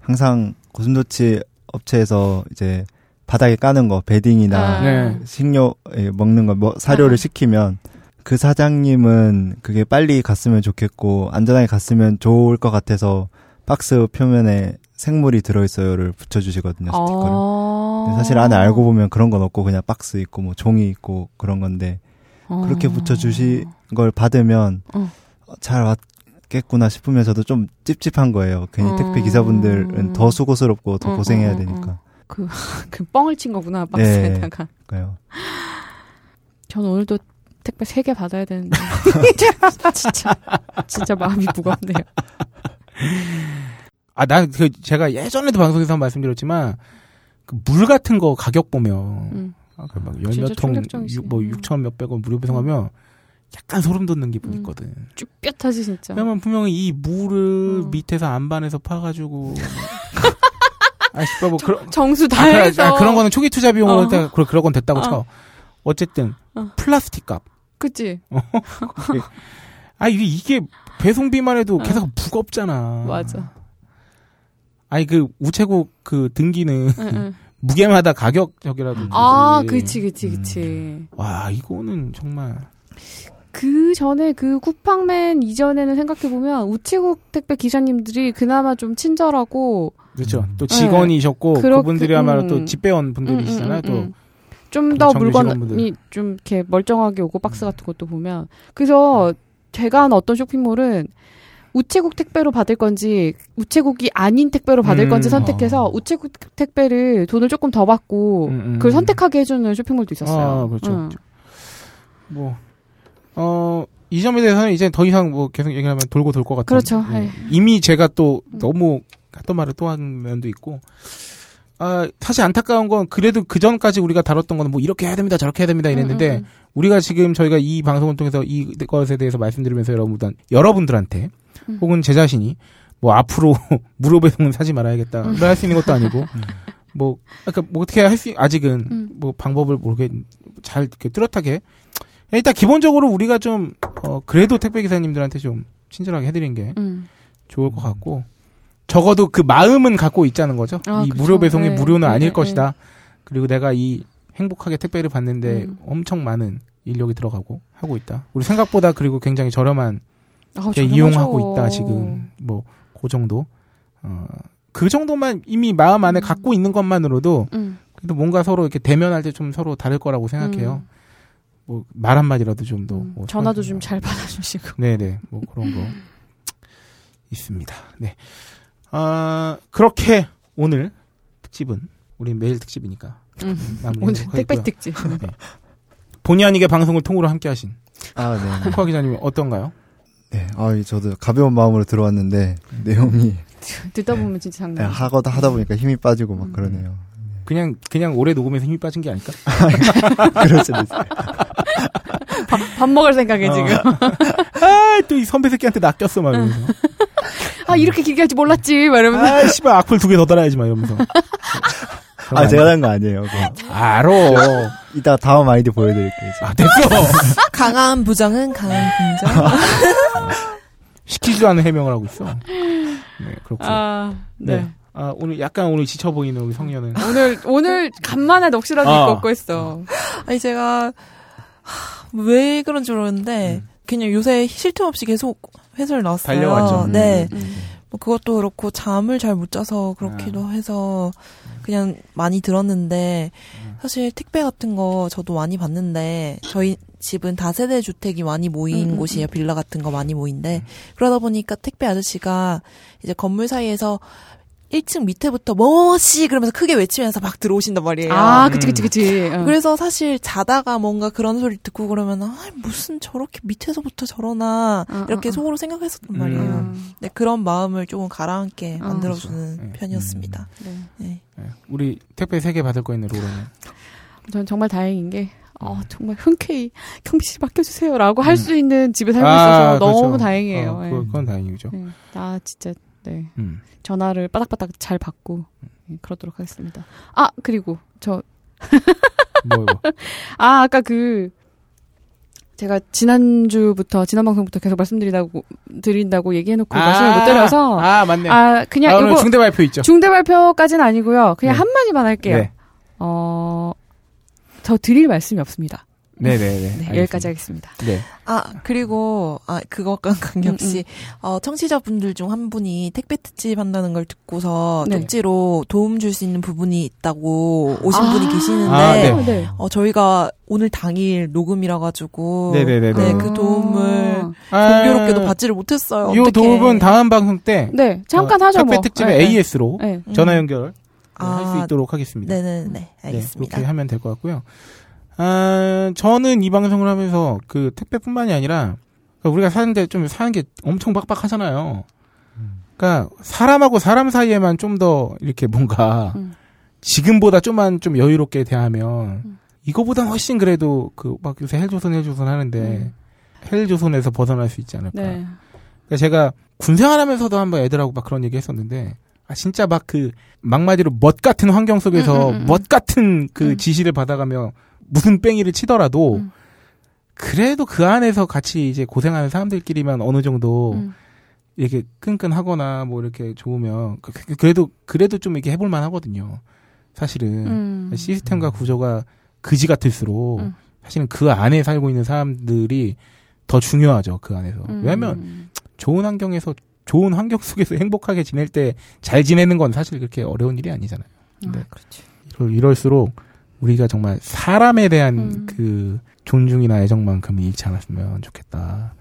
Speaker 5: 항상 고슴도치 업체에서 이제 바닥에 까는 거 베딩이나
Speaker 2: 아.
Speaker 1: 네.
Speaker 5: 식료 예, 먹는 거 뭐 사료를
Speaker 2: 아.
Speaker 5: 시키면 그 사장님은 그게 빨리 갔으면 좋겠고 안전하게 갔으면 좋을 것 같아서 박스 표면에 생물이 들어있어요를 붙여주시거든요 스티커를.
Speaker 2: 아.
Speaker 5: 사실 안에 알고 보면 그런 건 없고 그냥 박스 있고 뭐 종이 있고 그런 건데 그렇게
Speaker 2: 어.
Speaker 5: 붙여주신 걸 받으면
Speaker 2: 어.
Speaker 5: 잘 왔겠구나 싶으면서도 좀 찝찝한 거예요. 괜히
Speaker 2: 어.
Speaker 5: 택배 기사분들은 더 수고스럽고 더
Speaker 2: 어,
Speaker 5: 고생해야
Speaker 2: 어, 어,
Speaker 5: 되니까.
Speaker 2: 그 뻥을 친 거구나 박스에다가.
Speaker 5: 그러니까요.
Speaker 2: 저는 오늘도 택배 3개 받아야 되는데. 진짜, 진짜 마음이 무겁네요.
Speaker 1: 아, 난 그 제가 예전에도 방송에서 한번 말씀드렸지만 그 물 같은 거 가격 보면
Speaker 2: 음.
Speaker 1: 아, 그막
Speaker 2: 진짜
Speaker 1: 열몇 통. 육- 뭐
Speaker 2: 음.
Speaker 1: 6천 몇백 원 무료 배송하면 약간 소름 돋는 기분이
Speaker 2: 음.
Speaker 1: 있거든.
Speaker 2: 쭈뼛하지 진짜.
Speaker 1: 왜냐면 분명히 이 물을
Speaker 2: 음.
Speaker 1: 밑에서 안반에서 파가지고 아, 씨발 뭐 그런
Speaker 2: 정수
Speaker 1: 아,
Speaker 2: 다
Speaker 1: 그래,
Speaker 2: 해서.
Speaker 1: 아, 그런 거는 초기 투자 비용으로
Speaker 2: 어.
Speaker 1: 했다- 그런 그런 건 됐다고
Speaker 2: 어.
Speaker 1: 쳐. 어쨌든
Speaker 2: 어.
Speaker 1: 플라스틱 값.
Speaker 2: 그치?
Speaker 1: 아 이게 이게 배송비만 해도
Speaker 2: 어.
Speaker 1: 계속 무겁잖아.
Speaker 2: 맞아.
Speaker 1: 아니 그 우체국 그 등기는. 무게마다 가격 저기라도.
Speaker 2: 아. 그치, 그치, 그치.
Speaker 1: 와 이거는 정말
Speaker 2: 그 전에 그 쿠팡맨 이전에는 생각해 보면 우체국 택배 기사님들이 그나마 좀 친절하고
Speaker 1: 그렇죠.
Speaker 5: 음.
Speaker 1: 또 직원이셨고
Speaker 2: 네.
Speaker 1: 그분들이야말로
Speaker 2: 음.
Speaker 1: 또 집배원 분들이시잖아요.
Speaker 2: 또좀더
Speaker 1: 정규
Speaker 2: 물건이
Speaker 1: 직원분들.
Speaker 2: 좀 이렇게 멀쩡하게 오고 박스 같은 것도 보면 그래서 제가 한 어떤 쇼핑몰은 우체국 택배로 받을 건지 우체국이 아닌 택배로 받을
Speaker 1: 음.
Speaker 2: 건지 선택해서 우체국 택배를 돈을 조금 더 받고
Speaker 1: 음, 음.
Speaker 2: 그걸 선택하게 해주는 쇼핑몰도 있었어요.
Speaker 1: 아, 그렇죠.
Speaker 2: 응.
Speaker 1: 뭐, 어, 이 점에 대해서는 이제 더 이상 뭐 계속 얘기하면 돌고 돌 것 같아요.
Speaker 2: 그렇죠. 에이.
Speaker 1: 이미 제가 또
Speaker 2: 음.
Speaker 1: 너무 했던 말을 또한 면도 있고, 아, 사실 안타까운 건 그래도 그 전까지 우리가 다뤘던 거는 뭐 이렇게 해야 됩니다, 저렇게 해야 됩니다 이랬는데,
Speaker 2: 음, 음, 음.
Speaker 1: 우리가 지금 저희가 이 방송을 통해서 이 것에 대해서 말씀드리면서 여러분, 여러분들한테,
Speaker 2: 음.
Speaker 1: 혹은 제 자신이, 뭐 앞으로 무료 배송은 사지 말아야겠다.
Speaker 2: 음.
Speaker 1: 할수 있는 것도 아니고, 뭐, 아까 뭐 어떻게 할 수, 아직은
Speaker 2: 음.
Speaker 1: 뭐 방법을 모르게 잘 이렇게 뚜렷하게. 일단 기본적으로 우리가 좀, 어, 그래도 택배 기사님들한테 좀 친절하게 해드린 게
Speaker 2: 음.
Speaker 1: 좋을 것 같고, 적어도 그 마음은 갖고 있자는 거죠.
Speaker 2: 아,
Speaker 1: 이
Speaker 2: 그쵸.
Speaker 1: 무료 배송이
Speaker 2: 네.
Speaker 1: 무료는
Speaker 2: 네,
Speaker 1: 아닐
Speaker 2: 네,
Speaker 1: 것이다. 그리고 내가 이 행복하게 택배를 받는데
Speaker 2: 음.
Speaker 1: 엄청 많은 인력이 들어가고 하고 있다. 우리 생각보다 그리고 굉장히 저렴한
Speaker 2: 아.
Speaker 1: 이용하고 있다 지금 뭐 그 정도. 어, 그 정도만 이미 마음 안에
Speaker 2: 음.
Speaker 1: 갖고 있는 것만으로도
Speaker 2: 음.
Speaker 1: 그래도 뭔가 서로 이렇게 대면할 때 좀 서로 다를 거라고 생각해요. 뭐 말 한마디라도 좀 더.
Speaker 2: 음.
Speaker 1: 뭐
Speaker 2: 전화도 좀 잘 받아주시고.
Speaker 1: 네네, 뭐 그런 거 있습니다. 네. 아, 그렇게 오늘 특집은, 우리 매일 특집이니까.
Speaker 2: 음. 오늘 택배. 특집.
Speaker 1: 본의 아니게 방송을 통으로 함께 하신
Speaker 5: 아, 네.
Speaker 1: 코카 기자님 어떤가요?
Speaker 5: 네. 아, 저도 가벼운 마음으로 들어왔는데 내용이
Speaker 2: 듣다 보면 진짜 장난.
Speaker 5: 네. 하거다 하다 보니까 힘이 빠지고 막
Speaker 2: 음.
Speaker 5: 그러네요.
Speaker 1: 그냥, 그냥 올해 녹음해서 힘이 빠진 게 아닐까?
Speaker 5: 그럴 수도 있어요.
Speaker 2: 밥 먹을 생각에
Speaker 1: 어.
Speaker 2: 지금.
Speaker 1: 아, 또 이 선배 새끼한테 낚였어, 막 이러면서.
Speaker 2: 아 이렇게 길게 할지 몰랐지. 막 이러면서.
Speaker 1: 아, 씨발, 악플 두 개 더 달아야지, 막 이러면서.
Speaker 5: 아, 제가 한거 아니에요. 그거.
Speaker 1: 알어.
Speaker 5: 이따 다음 아이디 보여드릴게요. 이제.
Speaker 1: 아, 됐어.
Speaker 3: 강한 부정은 강한 긍정.
Speaker 1: 시키지도 않은 해명을 하고 있어. 네, 그렇군요.
Speaker 2: 아 네.
Speaker 1: 네. 아, 오늘 약간 오늘 지쳐 보이는 우리 성녀는.
Speaker 2: 오늘 오늘 간만에 넋이라도
Speaker 1: 아.
Speaker 2: 입고 얻고 있어.
Speaker 3: 아니 제가 하, 왜 그런 줄 모르는데 그냥 요새 쉴 틈 없이 계속 회사를 나왔어요.
Speaker 1: 달려왔죠.
Speaker 3: 네.
Speaker 2: 음.
Speaker 3: 뭐 그것도 그렇고 잠을 잘 못 자서 그렇기도 해서 그냥 많이 들었는데 사실 택배 같은 거 저도 많이 봤는데 저희 집은 다세대 주택이 많이 모인
Speaker 2: 음, 음,
Speaker 3: 곳이에요. 빌라 같은 거 많이 모인데 그러다 보니까 택배 아저씨가 이제 건물 사이에서 1층 밑에부터 뭐씨 그러면서 크게 외치면서 막 들어오신단 말이에요.
Speaker 2: 아 그치 그치 그치. 어.
Speaker 3: 그래서 사실 자다가 뭔가 그런 소리 듣고 그러면 아 무슨 저렇게 밑에서부터 저러나
Speaker 2: 어,
Speaker 3: 이렇게
Speaker 2: 어, 어.
Speaker 3: 속으로 생각했었단
Speaker 1: 음.
Speaker 3: 말이에요.
Speaker 2: 음.
Speaker 3: 네, 그런 마음을 조금 가라앉게
Speaker 2: 어.
Speaker 3: 만들어주는
Speaker 1: 그렇죠. 네.
Speaker 3: 편이었습니다.
Speaker 2: 네.
Speaker 3: 네.
Speaker 1: 네, 우리 택배 세 개 받을 거 있는 로로는.
Speaker 2: 전 정말 다행인 게 어, 정말 흔쾌히 경비 씨 맡겨주세요라고 할
Speaker 1: 음.
Speaker 2: 수 있는 집에 살고
Speaker 1: 아,
Speaker 2: 있어서
Speaker 1: 그렇죠.
Speaker 2: 너무 다행이에요.
Speaker 1: 어, 그건 다행이죠.
Speaker 2: 네. 아 진짜 네
Speaker 1: 음.
Speaker 2: 전화를 바닥바닥 잘 받고 예, 그러도록 하겠습니다. 아 그리고 저
Speaker 1: 뭐, 뭐.
Speaker 2: 아, 아까 그, 제가 지난주부터, 지난 방송부터 계속 말씀드린다고, 드린다고 얘기해놓고 말씀을 못 드려서, 아,
Speaker 1: 아, 맞네.
Speaker 2: 그냥
Speaker 1: 아, 오늘
Speaker 2: 이거,
Speaker 1: 중대 발표 있죠.
Speaker 2: 중대 발표까지는 아니고요. 그냥
Speaker 1: 네.
Speaker 2: 한 마디만 할게요.
Speaker 1: 네.
Speaker 2: 어, 저 드릴 말씀이 없습니다.
Speaker 1: 네네네.
Speaker 2: 네, 여기까지 하겠습니다.
Speaker 1: 네.
Speaker 3: 아 그리고 아 그것과 관계없이
Speaker 2: 음,
Speaker 3: 어, 청취자분들 중 한 분이 택배 특집 한다는 걸 듣고서
Speaker 2: 네.
Speaker 3: 쪽지로 도움 줄 수 있는 부분이 있다고 오신
Speaker 2: 아.
Speaker 3: 분이 계시는데
Speaker 1: 아, 네.
Speaker 2: 어, 네.
Speaker 3: 어, 저희가 오늘 당일 녹음이라 가지고
Speaker 1: 네네네네.
Speaker 3: 네, 그 도움을
Speaker 1: 아,
Speaker 3: 공교롭게도 받지를 못했어요.
Speaker 1: 이
Speaker 3: 어떡해.
Speaker 1: 도움은 다음 방송 때
Speaker 2: 네, 잠깐
Speaker 1: 어,
Speaker 2: 하죠,
Speaker 1: 택배
Speaker 2: 뭐.
Speaker 1: 특집의
Speaker 2: 네,
Speaker 1: AS로
Speaker 2: 네.
Speaker 3: 음.
Speaker 1: 전화 연결 할수
Speaker 3: 아,
Speaker 1: 있도록 하겠습니다.
Speaker 3: 네네네
Speaker 1: 네,
Speaker 3: 알겠습니다.
Speaker 1: 그렇게 하면 될 것 같고요. 아, 저는 이 방송을 하면서 그 택배뿐만이 아니라 그러니까 우리가 사는데 좀 사는 게 엄청 빡빡하잖아요. 그러니까 사람하고 사람 사이에만 좀 더 이렇게 뭔가
Speaker 2: 음.
Speaker 1: 지금보다 좀만 좀 여유롭게 대하면
Speaker 2: 음.
Speaker 1: 이거보다 훨씬 그래도 그 막 요새 헬조선 헬조선 하는데
Speaker 2: 음.
Speaker 1: 헬조선에서 벗어날 수 있지 않을까.
Speaker 2: 네.
Speaker 1: 그러니까 제가 군 생활하면서도 한번 애들하고 막 그런 얘기 했었는데 아 진짜 막 그 막마디로 멋 같은 환경 속에서
Speaker 2: 음.
Speaker 1: 멋 같은 그
Speaker 2: 음.
Speaker 1: 지시를 받아가며 무슨 뺑이를 치더라도
Speaker 2: 음.
Speaker 1: 그래도 그 안에서 같이 이제 고생하는 사람들끼리만 어느 정도
Speaker 2: 음.
Speaker 1: 이렇게 끈끈하거나 뭐 이렇게 좋으면 그- 그- 그래도 그래도 좀 이렇게 해볼만 하거든요. 사실은
Speaker 2: 음.
Speaker 1: 시스템과 구조가 그지 같을수록
Speaker 2: 음.
Speaker 1: 사실은 그 안에 살고 있는 사람들이 더 중요하죠. 그 안에서
Speaker 2: 음.
Speaker 1: 왜냐하면 좋은 환경에서 좋은 환경 속에서 행복하게 지낼 때 잘 지내는 건 사실 그렇게 어려운 일이 아니잖아요. 네.
Speaker 2: 아, 그렇죠.
Speaker 1: 이럴- 이럴수록 우리가 정말 사람에 대한
Speaker 2: 음.
Speaker 1: 그 존중이나 애정만큼은 잃지 않았으면 좋겠다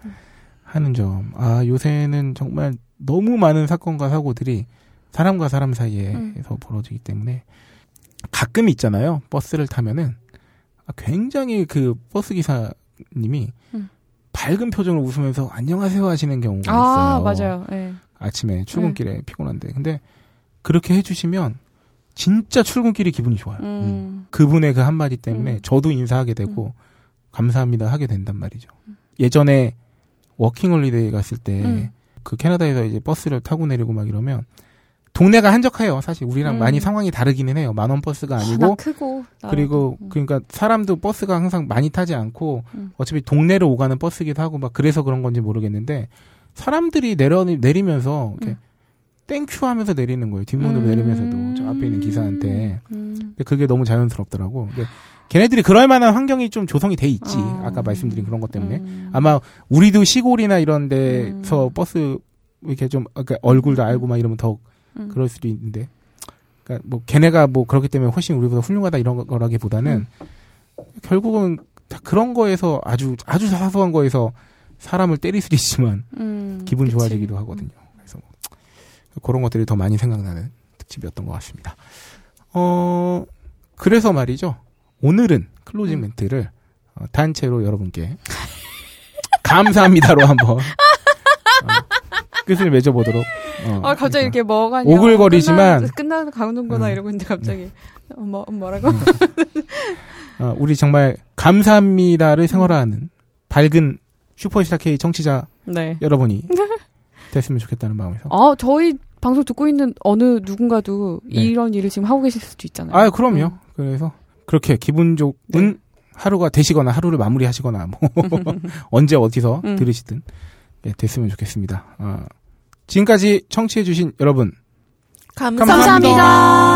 Speaker 1: 하는 점. 아 요새는 정말 너무 많은 사건과 사고들이 사람과 사람 사이에서
Speaker 2: 음.
Speaker 1: 벌어지기 때문에 가끔 있잖아요. 버스를 타면은 아, 굉장히 그 버스 기사님이
Speaker 2: 음.
Speaker 1: 밝은 표정을 웃으면서 안녕하세요 하시는 경우가
Speaker 2: 아,
Speaker 1: 있어요.
Speaker 2: 맞아요. 예.
Speaker 1: 아침에 출근길에 피곤한데. 근데 그렇게 해주시면 진짜 출근길이 기분이 좋아요.
Speaker 2: 음.
Speaker 1: 그분의 그 한마디 때문에
Speaker 2: 음.
Speaker 1: 저도 인사하게 되고 감사합니다 하게 된단 말이죠. 예전에 워킹홀리데이 갔을 때
Speaker 2: 음.
Speaker 1: 그 캐나다에서 이제 버스를 타고 내리고 막 이러면 동네가 한적해요. 사실 우리랑
Speaker 2: 음.
Speaker 1: 많이 상황이 다르기는 해요. 만원 버스가
Speaker 2: 나
Speaker 1: 아니고
Speaker 2: 크고. 나라도.
Speaker 1: 그리고
Speaker 2: 음.
Speaker 1: 그러니까 사람도 버스가 항상 많이 타지 않고
Speaker 2: 음.
Speaker 1: 어차피 동네를 오가는 버스기도 하고 막 그래서 그런 건지 모르겠는데 사람들이 내려 내리면서 이렇게
Speaker 2: 음.
Speaker 1: thank you 하면서 내리는 거예요. 뒷문으로
Speaker 2: 음.
Speaker 1: 내리면서도 저 앞에 있는 기사한테.
Speaker 2: 음.
Speaker 1: 근데 그게 너무 자연스럽더라고. 근데 걔네들이 그럴 만한 환경이 좀 조성이 돼 있지.
Speaker 2: 어.
Speaker 1: 아까 말씀드린 그런 것 때문에.
Speaker 2: 음.
Speaker 1: 아마 우리도 시골이나 이런 데서
Speaker 2: 음.
Speaker 1: 버스 이렇게 좀 그러니까 얼굴도 알고 막 이러면 더
Speaker 2: 음.
Speaker 1: 그럴 수도 있는데. 그러니까 뭐 걔네가 뭐 그렇기 때문에 훨씬 우리보다 훌륭하다 이런 거라기보다는 결국은 다 그런 거에서 아주 아주 사소한 거에서 사람을 때릴 수도 있지만
Speaker 2: 음.
Speaker 1: 기분
Speaker 2: 그치.
Speaker 1: 좋아지기도 하거든요. 뭐 그런 것들이 더 많이 생각나는 특집이었던 것 같습니다. 어 그래서 말이죠. 오늘은 클로징
Speaker 2: 음.
Speaker 1: 멘트를 어, 단체로 여러분께 감사합니다로 한번 어, 끝을 맺어보도록. 어,
Speaker 2: 아, 갑자기 이렇게 뭐가
Speaker 1: 오글거리지만-
Speaker 2: 끝나 가는구나
Speaker 1: 음.
Speaker 2: 이러고 있는데 갑자기 어, 뭐 뭐라고?
Speaker 1: 어, 우리 정말 감사합니다를 생활화하는 밝은 슈퍼스타 K 청취자
Speaker 2: 네.
Speaker 1: 여러분이 됐으면 좋겠다는 마음에서.
Speaker 2: 아, 저희 방송 듣고 있는 어느 누군가도
Speaker 1: 네.
Speaker 2: 이런 일을 지금 하고 계실 수도 있잖아요.
Speaker 1: 아, 그럼요.
Speaker 2: 음.
Speaker 1: 그래서 그렇게 기분 좋은
Speaker 2: 네.
Speaker 1: 하루가 되시거나 하루를 마무리하시거나 뭐 언제 어디서
Speaker 2: 음.
Speaker 1: 들으시든 네, 됐으면 좋겠습니다. 아, 지금까지 청취해주신 여러분
Speaker 3: 감사합니다.
Speaker 2: 감사합니다.